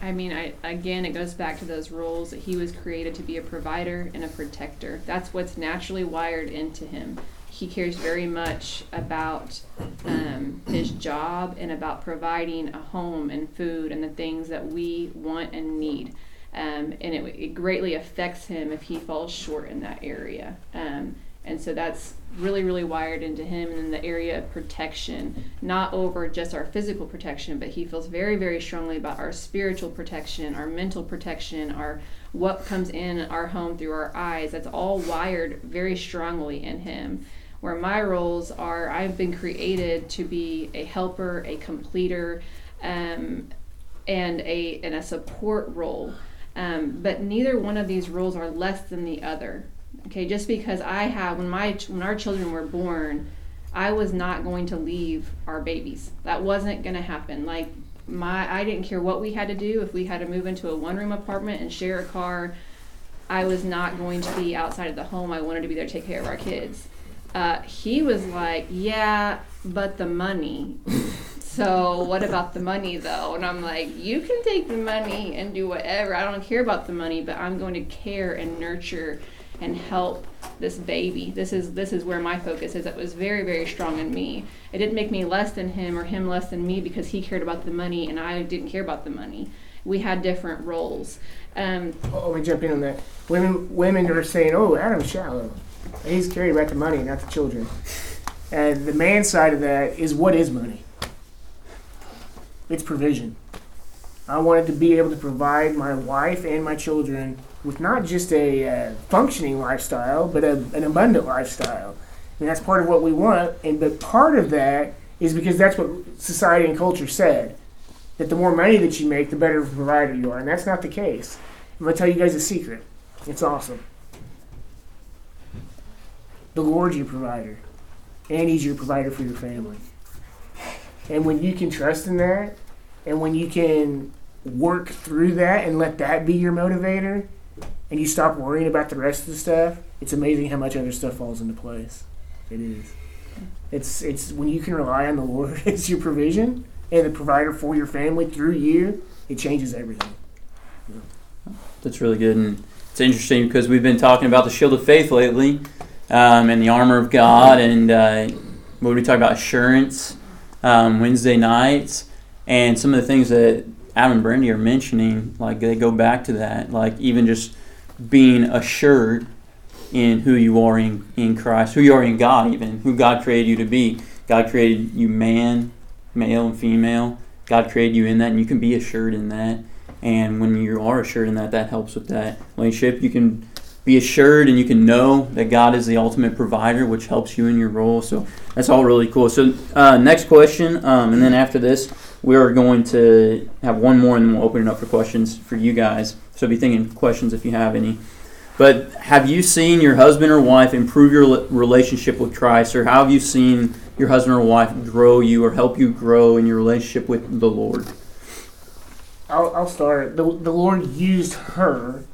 I mean, I, again, it goes back to those roles that he was created to be a provider and a protector. That's what's naturally wired into him he cares very much about um, his job and about providing a home and food and the things that we want and need. Um, and it, it, greatly affects him if he falls short in that area. Um, and so that's really, really wired into him in the area of protection, not over just our physical protection, but he feels very, very strongly about our spiritual protection, our mental protection, our what comes in our home through our eyes. That's all wired very strongly in him where my roles are I've been created to be a helper, a completer, um, and a and a support role. Um, but neither one of these roles are less than the other. Okay, just because I have when my when our children were born, I was not going to leave our babies. That wasn't going to happen. Like my I didn't care what we had to do if we had to move into a one room apartment and share a car. I was not going to be outside of the home. I wanted to be there to take care of our kids uh, he was like, yeah, but the money. so what about the money though? And I'm like, you can take the money and do whatever. I don't care about the money, but I'm going to care and nurture and help this baby. This is this is where my focus is. It was very very strong in me. It didn't make me less than him or him less than me because he cared about the money and I didn't care about the money. we had different roles. Um, Oh, let me jump in on that. Women, women are saying, "Oh, Adam's shallow. He's caring about the money, not the children." And the man side of that is, what is money? It's provision. I wanted to be able to provide my wife and my children with not just a uh, functioning lifestyle, but a, an abundant lifestyle. And that's part of what we want. And but part of that is because that's what society and culture said that the more money that you make, the better provider you are, and that's not the case. I'm gonna tell you guys a secret. It's awesome. The Lord's your provider, and He's your provider for your family. And when you can trust in that, and when you can work through that and let that be your motivator, and you stop worrying about the rest of the stuff, it's amazing how much other stuff falls into place. It is. It's it's when you can rely on the Lord as your provision and the provider for your family through you, it changes everything. That's really good, and it's interesting because we've been talking about the shield of faith lately, um, and the armor of God, and uh, what we talk about assurance um, Wednesday nights, and some of the things that Adam and Brandy are mentioning, like they go back to that, like even just being assured in who you are in, in Christ, who you are in God, even who God created you to be. God created you man, male and female. God created you in that, and you can be assured in that. And when you are assured in that, that helps with that relationship. You can be assured and you can know that God is the ultimate provider, which helps you in your role. So that's all really cool. So, uh, next question, um, and then after this, we are going to have one more and then we'll open it up for questions for you guys. So be thinking questions if you have any. But have you seen your husband or wife improve your relationship with Christ, or how have you seen your husband or wife grow you or help you grow in your relationship with the Lord? I'll, I'll start. The, the Lord used her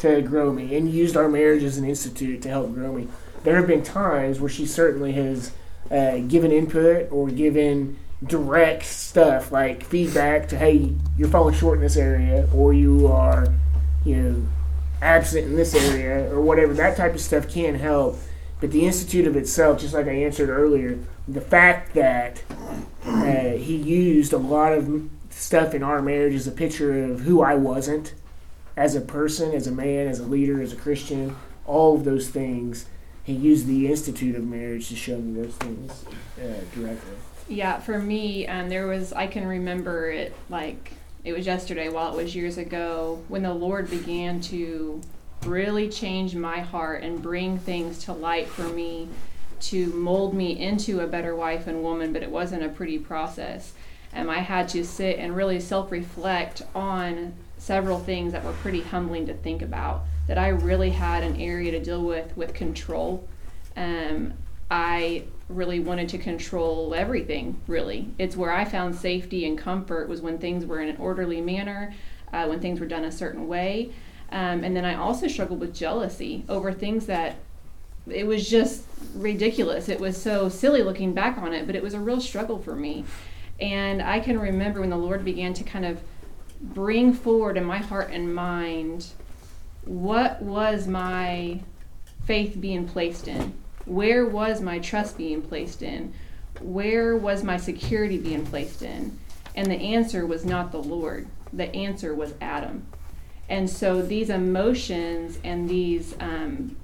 to grow me and used our marriage as an institute to help grow me. There have been times where she certainly has uh, given input or given direct stuff like feedback to, hey, you're falling short in this area or you are, you know, absent in this area or whatever. That type of stuff can help. But the institute of itself, just like I answered earlier, the fact that uh, he used a lot of stuff in our marriage as a picture of who I wasn't as a person, as a man, as a leader, as a Christian, all of those things. He used the institute of marriage to show me those things uh, directly. Yeah, for me, um, there was, I can remember it like it was yesterday while it was years ago when the Lord began to really change my heart and bring things to light for me to mold me into a better wife and woman, but it wasn't a pretty process. And I had to sit and really self reflect on several things that were pretty humbling to think about. That I really had an area to deal with with control. Um, I really wanted to control everything, really. It's where I found safety and comfort was when things were in an orderly manner, uh, when things were done a certain way. Um, and then I also struggled with jealousy over things that it was just ridiculous. It was so silly looking back on it, but it was a real struggle for me. And I can remember when the Lord began to kind of bring forward in my heart and mind what was my faith being placed in? Where was my trust being placed in? Where was my security being placed in? And the answer was not the Lord, the answer was Adam. And so these emotions and these um,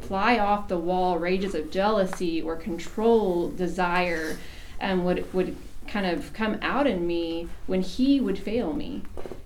fly off the wall rages of jealousy or control desire um, would, would kind of come out in me when he would fail me.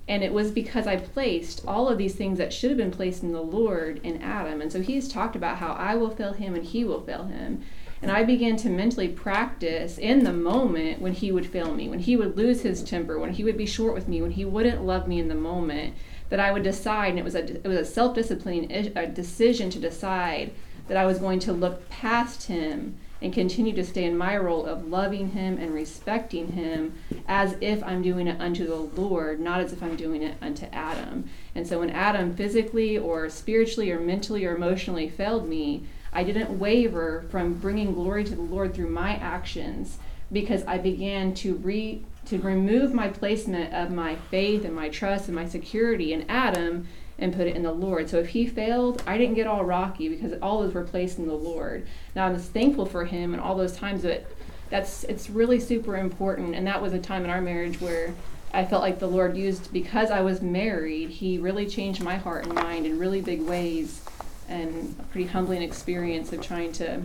And it was because I placed all of these things that should have been placed in the Lord in Adam. And so he's talked about how I will fail him and he will fail him. And I began to mentally practice in the moment when he would fail me, when he would lose his temper, when he would be short with me, when he wouldn't love me in the moment, that I would decide, and it was a, it was a self disciplining a decision to decide that I was going to look past him and continue to stay in my role of loving him and respecting him as if I'm doing it unto the Lord, not as if I'm doing it unto Adam. And so when Adam physically or spiritually or mentally or emotionally failed me, I didn't waver from bringing glory to the Lord through my actions because I began to re to remove my placement of my faith and my trust and my security in Adam and put it in the Lord. So if he failed, I didn't get all rocky because all those were placed in the Lord. Now I'm just thankful for him and all those times that that's it's really super important. And that was a time in our marriage where I felt like the Lord used because I was married. He really changed my heart and mind in really big ways, and a pretty humbling experience of trying to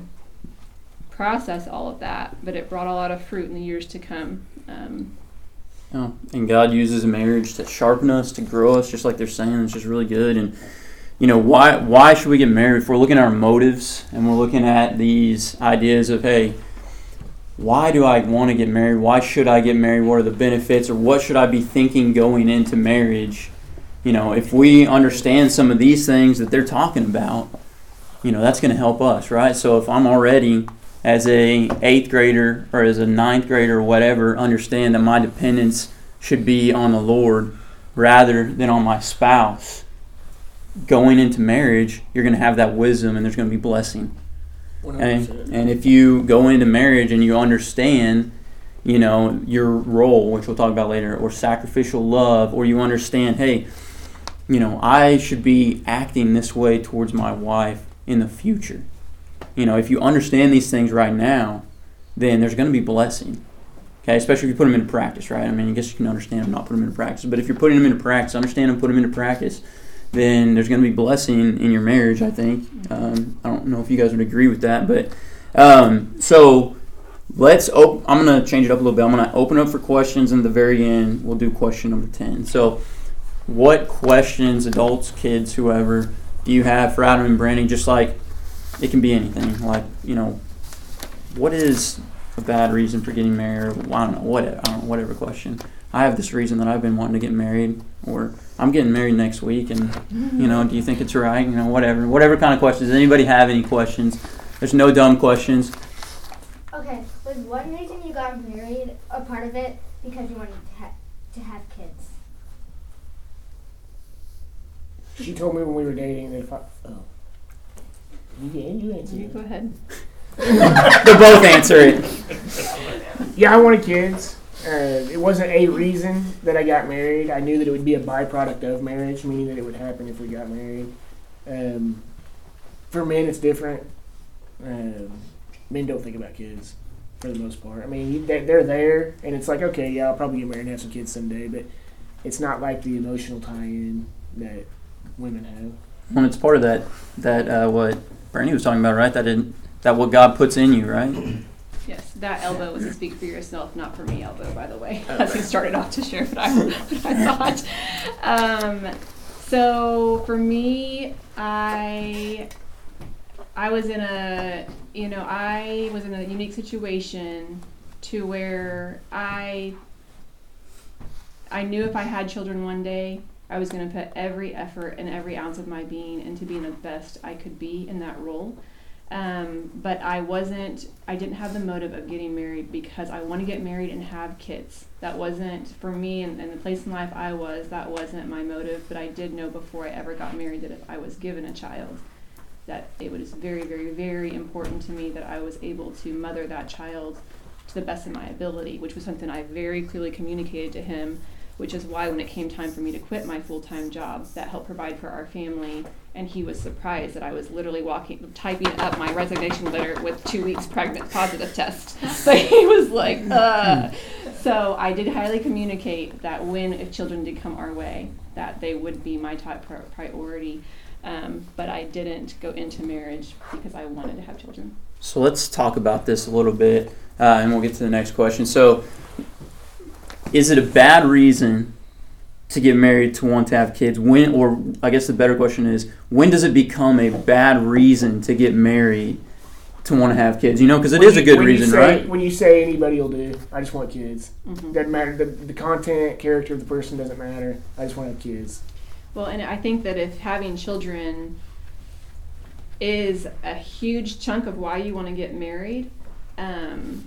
process all of that. But it brought a lot of fruit in the years to come. Um, Oh, and God uses marriage to sharpen us, to grow us, just like they're saying. It's just really good. And you know, why why should we get married? If we're looking at our motives and we're looking at these ideas of, hey, why do I want to get married? Why should I get married? What are the benefits, or what should I be thinking going into marriage? You know, if we understand some of these things that they're talking about, you know, that's going to help us, right? So if I'm already as a eighth grader or as a ninth grader or whatever understand that my dependence should be on the Lord rather than on my spouse. Going into marriage, you're going to have that wisdom and there's going to be blessing. And, and if you go into marriage and you understand, you know, your role, which we'll talk about later, or sacrificial love, or you understand, hey, you know, I should be acting this way towards my wife in the future you know, if you understand these things right now, then there's going to be blessing. Okay, especially if you put them into practice, right? I mean, I guess you can understand them, not put them into practice. But if you're putting them into practice, understand them, put them into practice, then there's going to be blessing in your marriage, I think. Um, I don't know if you guys would agree with that. But um, so let's, op- I'm going to change it up a little bit. I'm going to open up for questions in the very end. We'll do question number 10. So, what questions, adults, kids, whoever, do you have for Adam and Brandy? Just like it can be anything. Like you know, what is a bad reason for getting married? Or, I don't know. Whatever. I don't know, whatever question. I have this reason that I've been wanting to get married, or I'm getting married next week, and you know, do you think it's right? You know, whatever. Whatever kind of questions. Does anybody have any questions? There's no dumb questions. Okay, was one reason you got married a part of it because you wanted to, ha- to have kids? She told me when we were dating that if I oh you can you answer you go ahead. They're both answer it. Yeah, I wanted kids. Uh, it wasn't a reason that I got married. I knew that it would be a byproduct of marriage, meaning that it would happen if we got married. Um, for men, it's different. Um, men don't think about kids for the most part. I mean, they- they're there, and it's like, okay, yeah, I'll probably get married and have some kids someday, but it's not like the emotional tie-in that women have. When it's part of that, that uh, what Bernie was talking about, right? That in, that what God puts in you, right? Yes, that elbow was a speak for yourself, not for me elbow, by the way, as he started off to share what I, what I thought. Um, so for me, I I was in a you know I was in a unique situation to where I I knew if I had children one day, I was going to put every effort and every ounce of my being into being the best I could be in that role. Um, but I wasn't, I didn't have the motive of getting married because I want to get married and have kids. That wasn't, for me and, and the place in life I was, that wasn't my motive. But I did know before I ever got married that if I was given a child, that it was very, very, very important to me that I was able to mother that child to the best of my ability, which was something I very clearly communicated to him which is why when it came time for me to quit my full-time job that helped provide for our family and he was surprised that i was literally walking typing up my resignation letter with two weeks pregnant positive test. So he was like uh so i did highly communicate that when if children did come our way that they would be my top pri- priority. Um, but i didn't go into marriage because i wanted to have children. So let's talk about this a little bit, uh, and we'll get to the next question. So, is it a bad reason to get married to want to have kids? When, or I guess the better question is, when does it become a bad reason to get married to want to have kids? You know, because it When is a good reason, say- right? When you say anybody will do, I just want kids. mm-hmm. Doesn't matter. The, the content, character of the person doesn't matter. I just want to have kids. Well, and I think that if having children is a huge chunk of why you want to get married, um,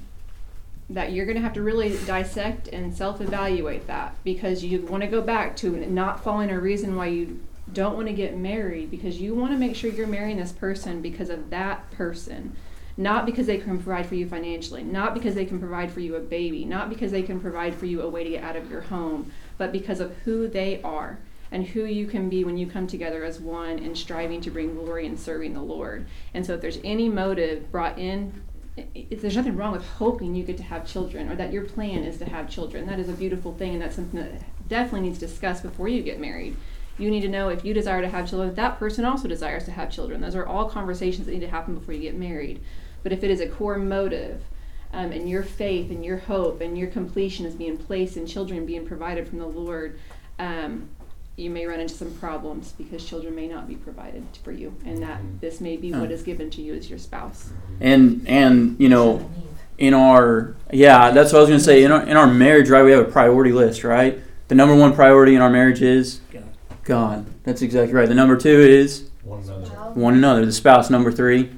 that you're going to have to really dissect and self evaluate that because you want to go back to not following a reason why you don't want to get married because you want to make sure you're marrying this person because of that person. Not because they can provide for you financially, not because they can provide for you a baby, not because they can provide for you a way to get out of your home, but because of who they are and who you can be when you come together as one and striving to bring glory and serving the Lord. And so if there's any motive brought in there's nothing wrong with hoping you get to have children or that your plan is to have children. That is a beautiful thing, and that's something that definitely needs discussed before you get married. You need to know if you desire to have children, if that person also desires to have children. Those are all conversations that need to happen before you get married. But if it is a core motive, um, and your faith and your hope and your completion is being placed in children being provided from the Lord, um, you may run into some problems because children may not be provided for you, and that mm-hmm. this may be what mm. is given to you as your spouse. Mm-hmm. And and you know, in our yeah, that's what I was gonna say. In our in our marriage, right, we have a priority list, right? The number one priority in our marriage is God. God. That's exactly right. The number two is One another. one another. The spouse. Number three,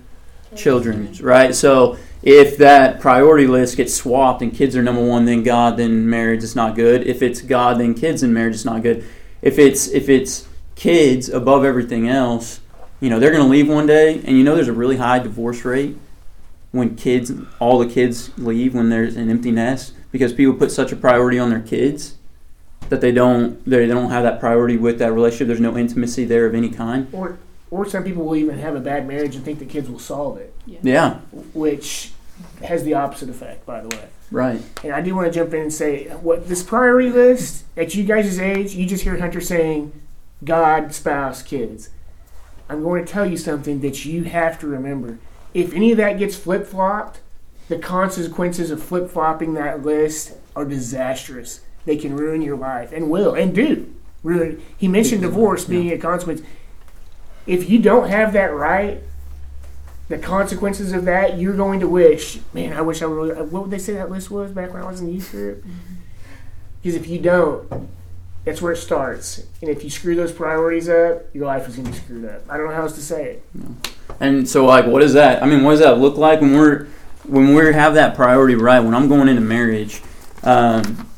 children. Right. So if that priority list gets swapped and kids are number one, then God, then marriage is not good. If it's God, then kids, and marriage is not good. If it's if it's kids above everything else, you know they're going to leave one day, and you know there's a really high divorce rate when kids, all the kids leave when there's an empty nest because people put such a priority on their kids that they don't they don't have that priority with that relationship. There's no intimacy there of any kind. Or, or some people will even have a bad marriage and think the kids will solve it, Yeah, which has the opposite effect, by the way. right. And I do want to jump in and say, what this priority list at you guys' age, you just hear Hunter saying, God, spouse, kids. I'm going to tell you something that you have to remember. If any of that gets flip flopped, the consequences of flip flopping that list are disastrous. They can ruin your life and will and do ruin. He mentioned divorce being a consequence. If you don't have that right, the consequences of that, you're going to wish, man, I wish I would. What would they say that list was back when I was in the youth group? Because if you don't, that's where it starts. And if you screw those priorities up, your life is going to be screwed up. I don't know how else to say it. And so, like, what is that? I mean, what does that look like when we're when we have that priority right? When I'm going into marriage, um,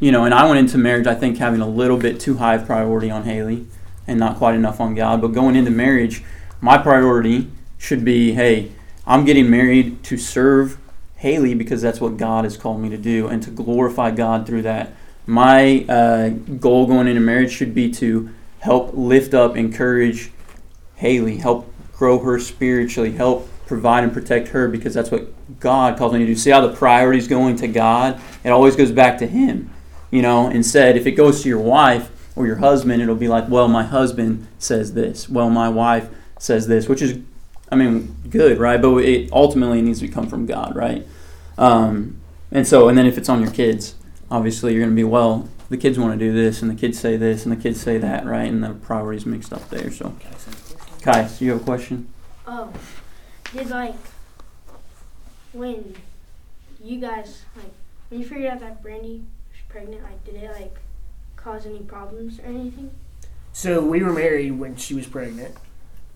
you know, and I went into marriage, I think having a little bit too high of priority on Haley and not quite enough on God. But going into marriage, my priority should be, hey, I'm getting married to serve Haley because that's what God has called me to do, and to glorify God through that. My uh, goal going into marriage should be to help lift up, encourage Haley, help grow her spiritually, help provide and protect her because that's what God calls me to do. See how the priority's going to God? It always goes back to Him. You know, instead, if it goes to your wife or your husband, it'll be like, well, my husband says this. Well, my wife says this, which is, I mean, good, right? But it ultimately needs to come from God, right? Um, and so, and then if it's on your kids, obviously you're going to be, well, the kids want to do this, and the kids say this, and the kids say that, right? And the priorities mixed up there. So, Kai, do you have a question? Oh, did like when you guys like when you figured out that Brandy was pregnant, like did it like cause any problems or anything? So we were married when she was pregnant,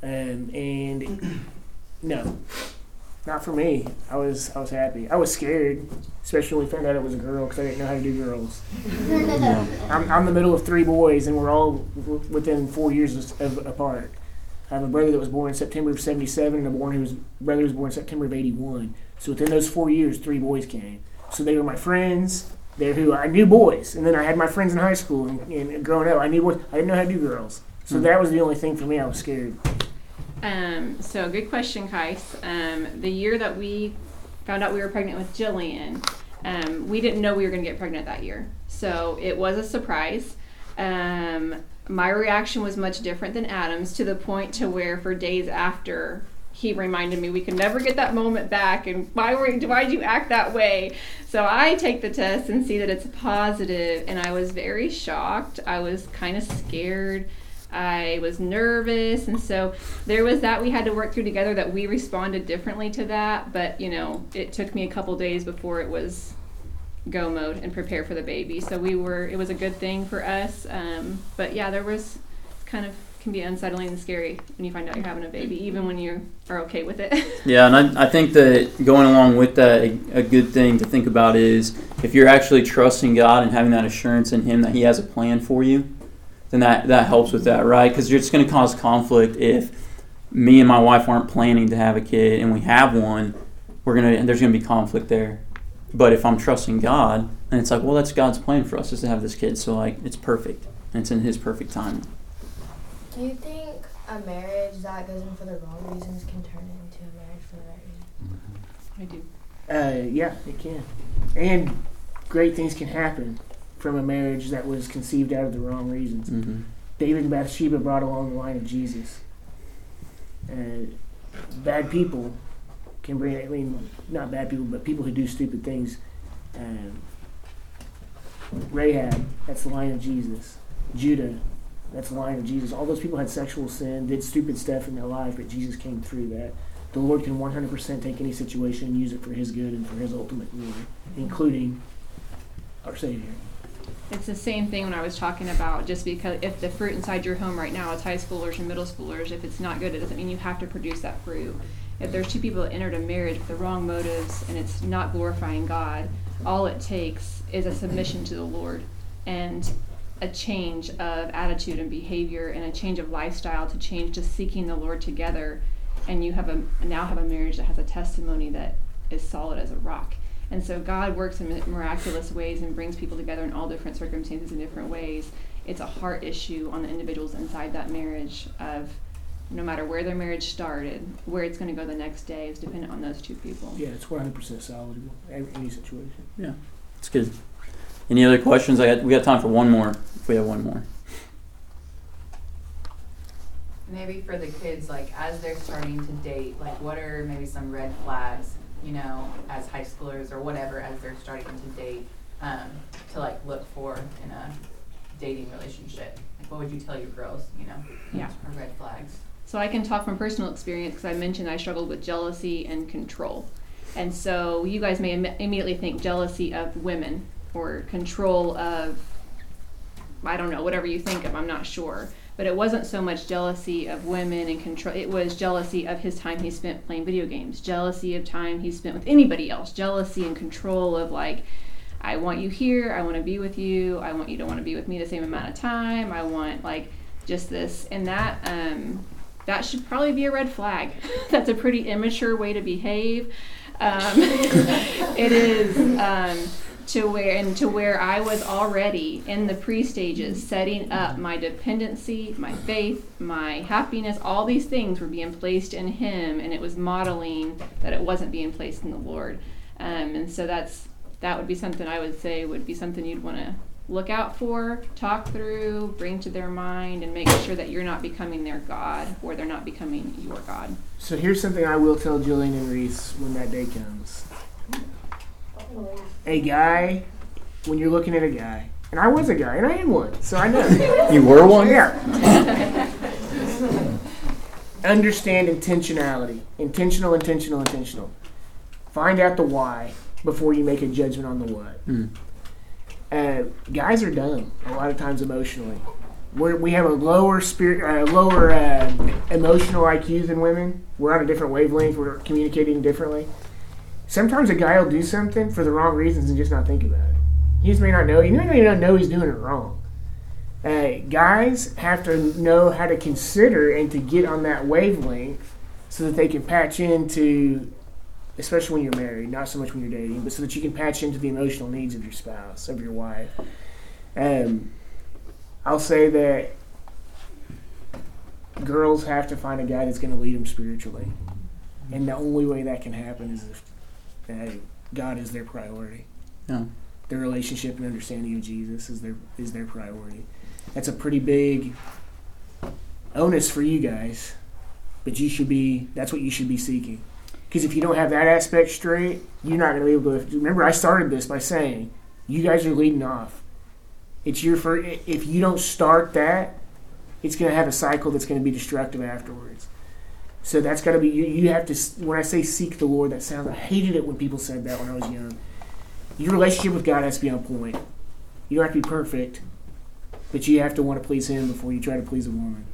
um, and no, not for me. I was I was happy. I was scared, especially when we found out it was a girl because I didn't know how to do girls. I'm, I'm the middle of three boys, and we're all w- within four years of, of, apart. I have a brother that was born in September of '77, and a born whose brother who was born in September of '81. So within those four years, three boys came. So they were my friends. They're who I knew boys, and then I had my friends in high school and, and growing up. I knew boys. I didn't know how to do girls. So Hmm. that was the only thing for me. I was scared. Um, so good question, Kais. Um, the year that we found out we were pregnant with Jillian, um, we didn't know we were going to get pregnant that year. So it was a surprise. Um, my reaction was much different than Adam's to the point to where for days after he reminded me we could never get that moment back and why were why did you act that way so i take the test and see that it's positive and i was very shocked i was kind of scared I was nervous, and so there was that we had to work through together. That we responded differently to that, but you know, it took me a couple days before it was go mode and prepare for the baby. So we were. It was a good thing for us. Um, but yeah, there was kind of can be unsettling and scary when you find out you're having a baby, even when you are okay with it. Yeah, and I, I think that going along with that, a, a good thing to think about is if you're actually trusting God and having that assurance in Him that He has a plan for you, then that, that helps with that, right? Because it's going to cause conflict if me and my wife aren't planning to have a kid and we have one. We're gonna there's gonna be conflict there. But if I'm trusting God, and it's like, well, that's God's plan for us is to have this kid, so like it's perfect and it's in His perfect time. Do you think a marriage that goes in for the wrong reasons can turn into a marriage for the right reasons? I do. Uh, yeah, it can. And great things can happen from a marriage that was conceived out of the wrong reasons. Mm-hmm. David and Bathsheba brought along the line of Jesus. Uh, bad people can bring, I mean, not bad people, but people who do stupid things. Um, Rahab, that's the line of Jesus. Judah, that's the line of Jesus. All those people had sexual sin, did stupid stuff in their life, but Jesus came through that. The Lord can 100% take any situation and use it for His good and for His ultimate glory, including our Savior. It's the same thing when I was talking about just because if the fruit inside your home right now is high schoolers and middle schoolers, if it's not good, it doesn't mean you have to produce that fruit. If there's two people that entered a marriage with the wrong motives and it's not glorifying God, all it takes is a submission to the Lord and a change of attitude and behavior and a change of lifestyle to change to seeking the Lord together and you have a now have a marriage that has a testimony that is solid as a rock. And so God works in miraculous ways and brings people together in all different circumstances in different ways. It's a heart issue on the individuals inside that marriage of no matter where their marriage started, where it's going to go the next day is dependent on those two people. Yeah, it's 100% solid in any situation. Yeah, it's good. Any other questions? I got, we got time for one more. If we have one more. Maybe for the kids, like as they're starting to date, like what are maybe some red flags, you know, as high schoolers or whatever, as they're starting to date, um, to like look for in a dating relationship? Like what would you tell your girls, you know, Yeah. are red flags? So I can talk from personal experience because I mentioned I struggled with jealousy and control. And so you guys may Im- immediately think jealousy of women or control of, I don't know, whatever you think of, I'm not sure. But it wasn't so much jealousy of women and control, it was jealousy of his time he spent playing video games, jealousy of time he spent with anybody else, jealousy and control of like, I want you here, I want to be with you, I want you to want to be with me the same amount of time, I want like just this and that. Um, that should probably be a red flag. That's a pretty immature way to behave. Um, it is um, to where and to where I was already in the pre stages, setting up my dependency, my faith, my happiness. All these things were being placed in Him, and it was modeling that it wasn't being placed in the Lord. Um, and so that's that would be something I would say would be something you'd want to look out for, talk through, bring to their mind, and make sure that you're not becoming their God or they're not becoming your God. So here's something I will tell Jillian and Reese when that day comes. A guy, when you're looking at a guy, and I was a guy, and I am one, so I know. You were one? Yeah. Understand intentionality. Intentional, intentional, intentional. Find out the why before you make a judgment on the what. Mm. Uh, guys are dumb a lot of times emotionally. We're, we have a lower spirit, uh, lower uh, emotional IQ than women. We're on a different wavelength. We're communicating differently. Sometimes a guy will do something for the wrong reasons and just not think about it. He just may not know. He may not know he's doing it wrong. Uh, guys have to know how to consider and to get on that wavelength so that they can patch into, especially when you're married, not so much when you're dating, but so that you can patch into the emotional needs of your spouse, of your wife. Um, I'll say that girls have to find a guy that's going to lead them spiritually, and the only way that can happen is if uh, God is their priority. Yeah. Their relationship and understanding of Jesus is their is their priority. That's a pretty big onus for you guys, but you should be. That's what you should be seeking. Because if you don't have that aspect straight, you're not going to be able to. Remember, I started this by saying you guys are leading off. It's your first. If you don't start that, it's going to have a cycle that's going to be destructive afterwards. So that's got to be. You, you have to. When I say seek the Lord, that sounds. I hated it when people said that when I was young. Your relationship with God has to be on point. You don't have to be perfect, but you have to want to please Him before you try to please a woman.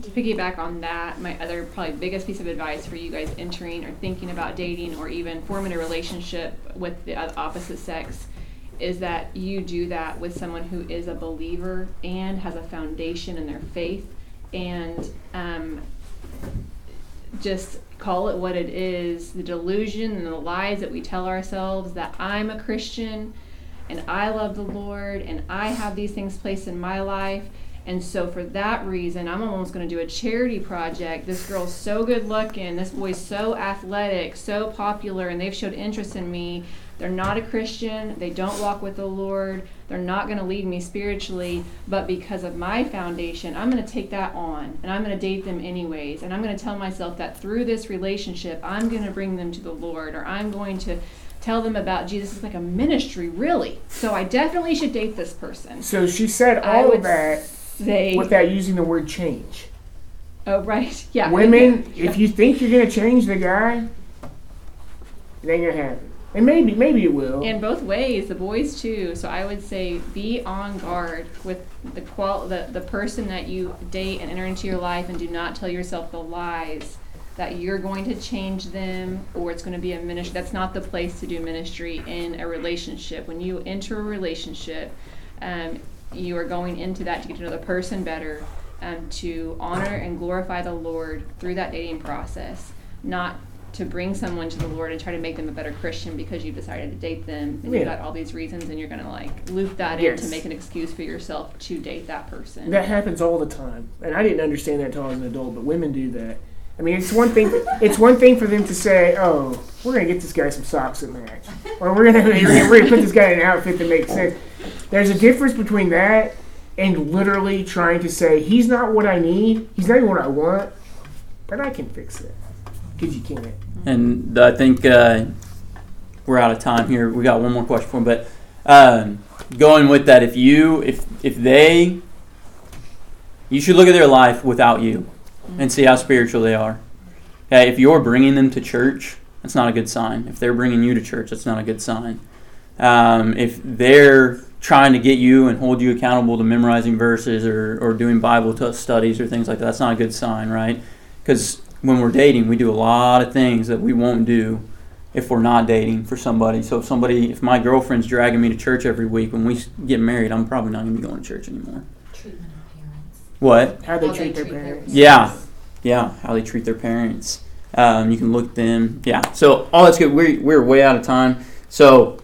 To piggyback on that, my other probably biggest piece of advice for you guys entering or thinking about dating or even forming a relationship with the opposite sex is that you do that with someone who is a believer and has a foundation in their faith and um, just call it what it is the delusion and the lies that we tell ourselves that I'm a Christian and I love the Lord and I have these things placed in my life And so for that reason, I'm almost going to do a charity project. This girl's so good looking. This boy's so athletic, so popular, and they've showed interest in me. They're not a Christian. They don't walk with the Lord. They're not going to lead me spiritually. But because of my foundation, I'm going to take that on and I'm going to date them anyways. And I'm going to tell myself that through this relationship, I'm going to bring them to the Lord or I'm going to tell them about Jesus. It's like a ministry, really. So I definitely should date this person. So she said I all would of that Say, without using the word change. oh, right. Yeah. Women, yeah. if you think you're gonna change the guy, ain't gonna happen. And maybe, maybe it will. in both ways the boys too so i would say be on guard with the qual the, the person that you date and enter into your life and do not tell yourself the lies that you're going to change them or it's going to be a ministry that's not the place to do ministry in a relationship when you enter a relationship um, you are going into that to get to know the person better um, to honor and glorify the lord through that dating process not to bring someone to the Lord and try to make them a better Christian because you decided to date them and Yeah. you got all these reasons and you're gonna like loop that in to make an excuse for yourself to date that person. That happens all the time, and I didn't understand that until I was an adult. But women do that. I mean, it's one thing. it's one thing for them to say, "Oh, we're gonna get this guy some socks that match," or "We're gonna we're gonna, we're gonna put this guy in an outfit that makes sense." There's a difference between that and literally trying to say, "He's not what I need. He's not even what I want, but I can fix it." Because you can't. And I think uh, we're out of time here. We got one more question for him, but um, going with that, if you if if they, you should look at their life without you, and see how spiritual they are. Okay, if you're bringing them to church, that's not a good sign. If they're bringing you to church, that's not a good sign. Um, if they're trying to get you and hold you accountable to memorizing verses or, or doing Bible t- studies or things like that, that's not a good sign, right? Because when we're dating, we do a lot of things that we won't do if we're not dating for somebody. So if somebody, if my girlfriend's dragging me to church every week, when we get married, I'm probably not going to be going to church anymore. Treatment of parents. What? How they How treat they their treat their parents. Yeah, yeah. How they treat their parents. Um, you can look at them. Yeah. So all that's good. We're we're way out of time. So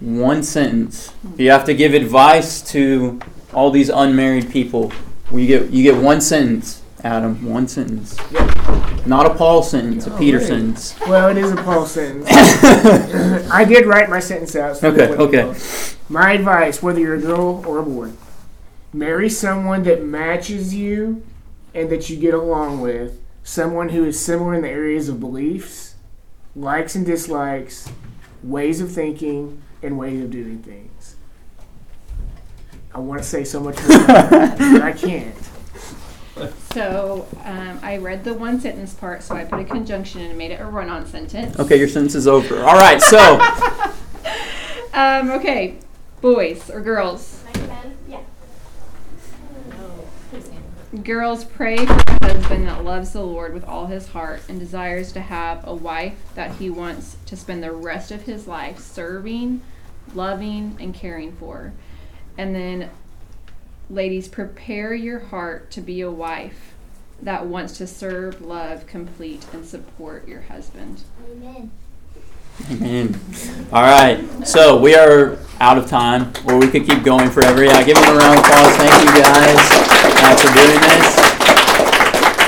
one sentence. If you have to give advice to all these unmarried people, you get you get one sentence, Adam. One sentence. Not a Paul sentence. A Peter sentence. Well, it is a Paul sentence. I did write my sentence out. So Okay, that okay. My advice, whether you're a girl or a boy, marry someone that matches you and that you get along with. Someone who is similar in the areas of beliefs, likes and dislikes, ways of thinking, and ways of doing things. I want to say so much more, but I can't. So um, I read the one sentence part, so I put a conjunction and made it a run-on sentence. Okay, your sentence is over. All right. So Um, okay, boys or girls. Yeah. Girls, pray for a husband that loves the Lord with all his heart and desires to have a wife that he wants to spend the rest of his life serving, loving, and caring for. And then, ladies, prepare your heart to be a wife that wants to serve, love, complete, and support your husband. Amen. Amen. All right. So we are out of time, or we could keep going forever. Yeah, give them a round of applause. Thank you guys uh, for doing this.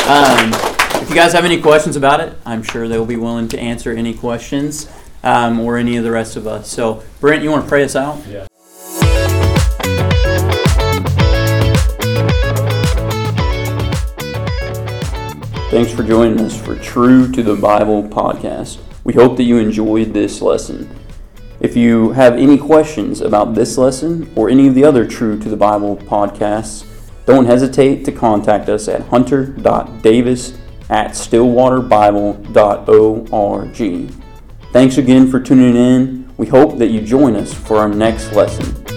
Um, if you guys have any questions about it, I'm sure they'll be willing to answer any questions um, or any of the rest of us. So, Brent, you want to pray us out? Yeah. Thanks for joining us for True to the Bible podcast. We hope that you enjoyed this lesson. If you have any questions about this lesson or any of the other True to the Bible podcasts, don't hesitate to contact us at hunter.davis at stillwaterbible.org. Thanks again for tuning in. We hope that you join us for our next lesson.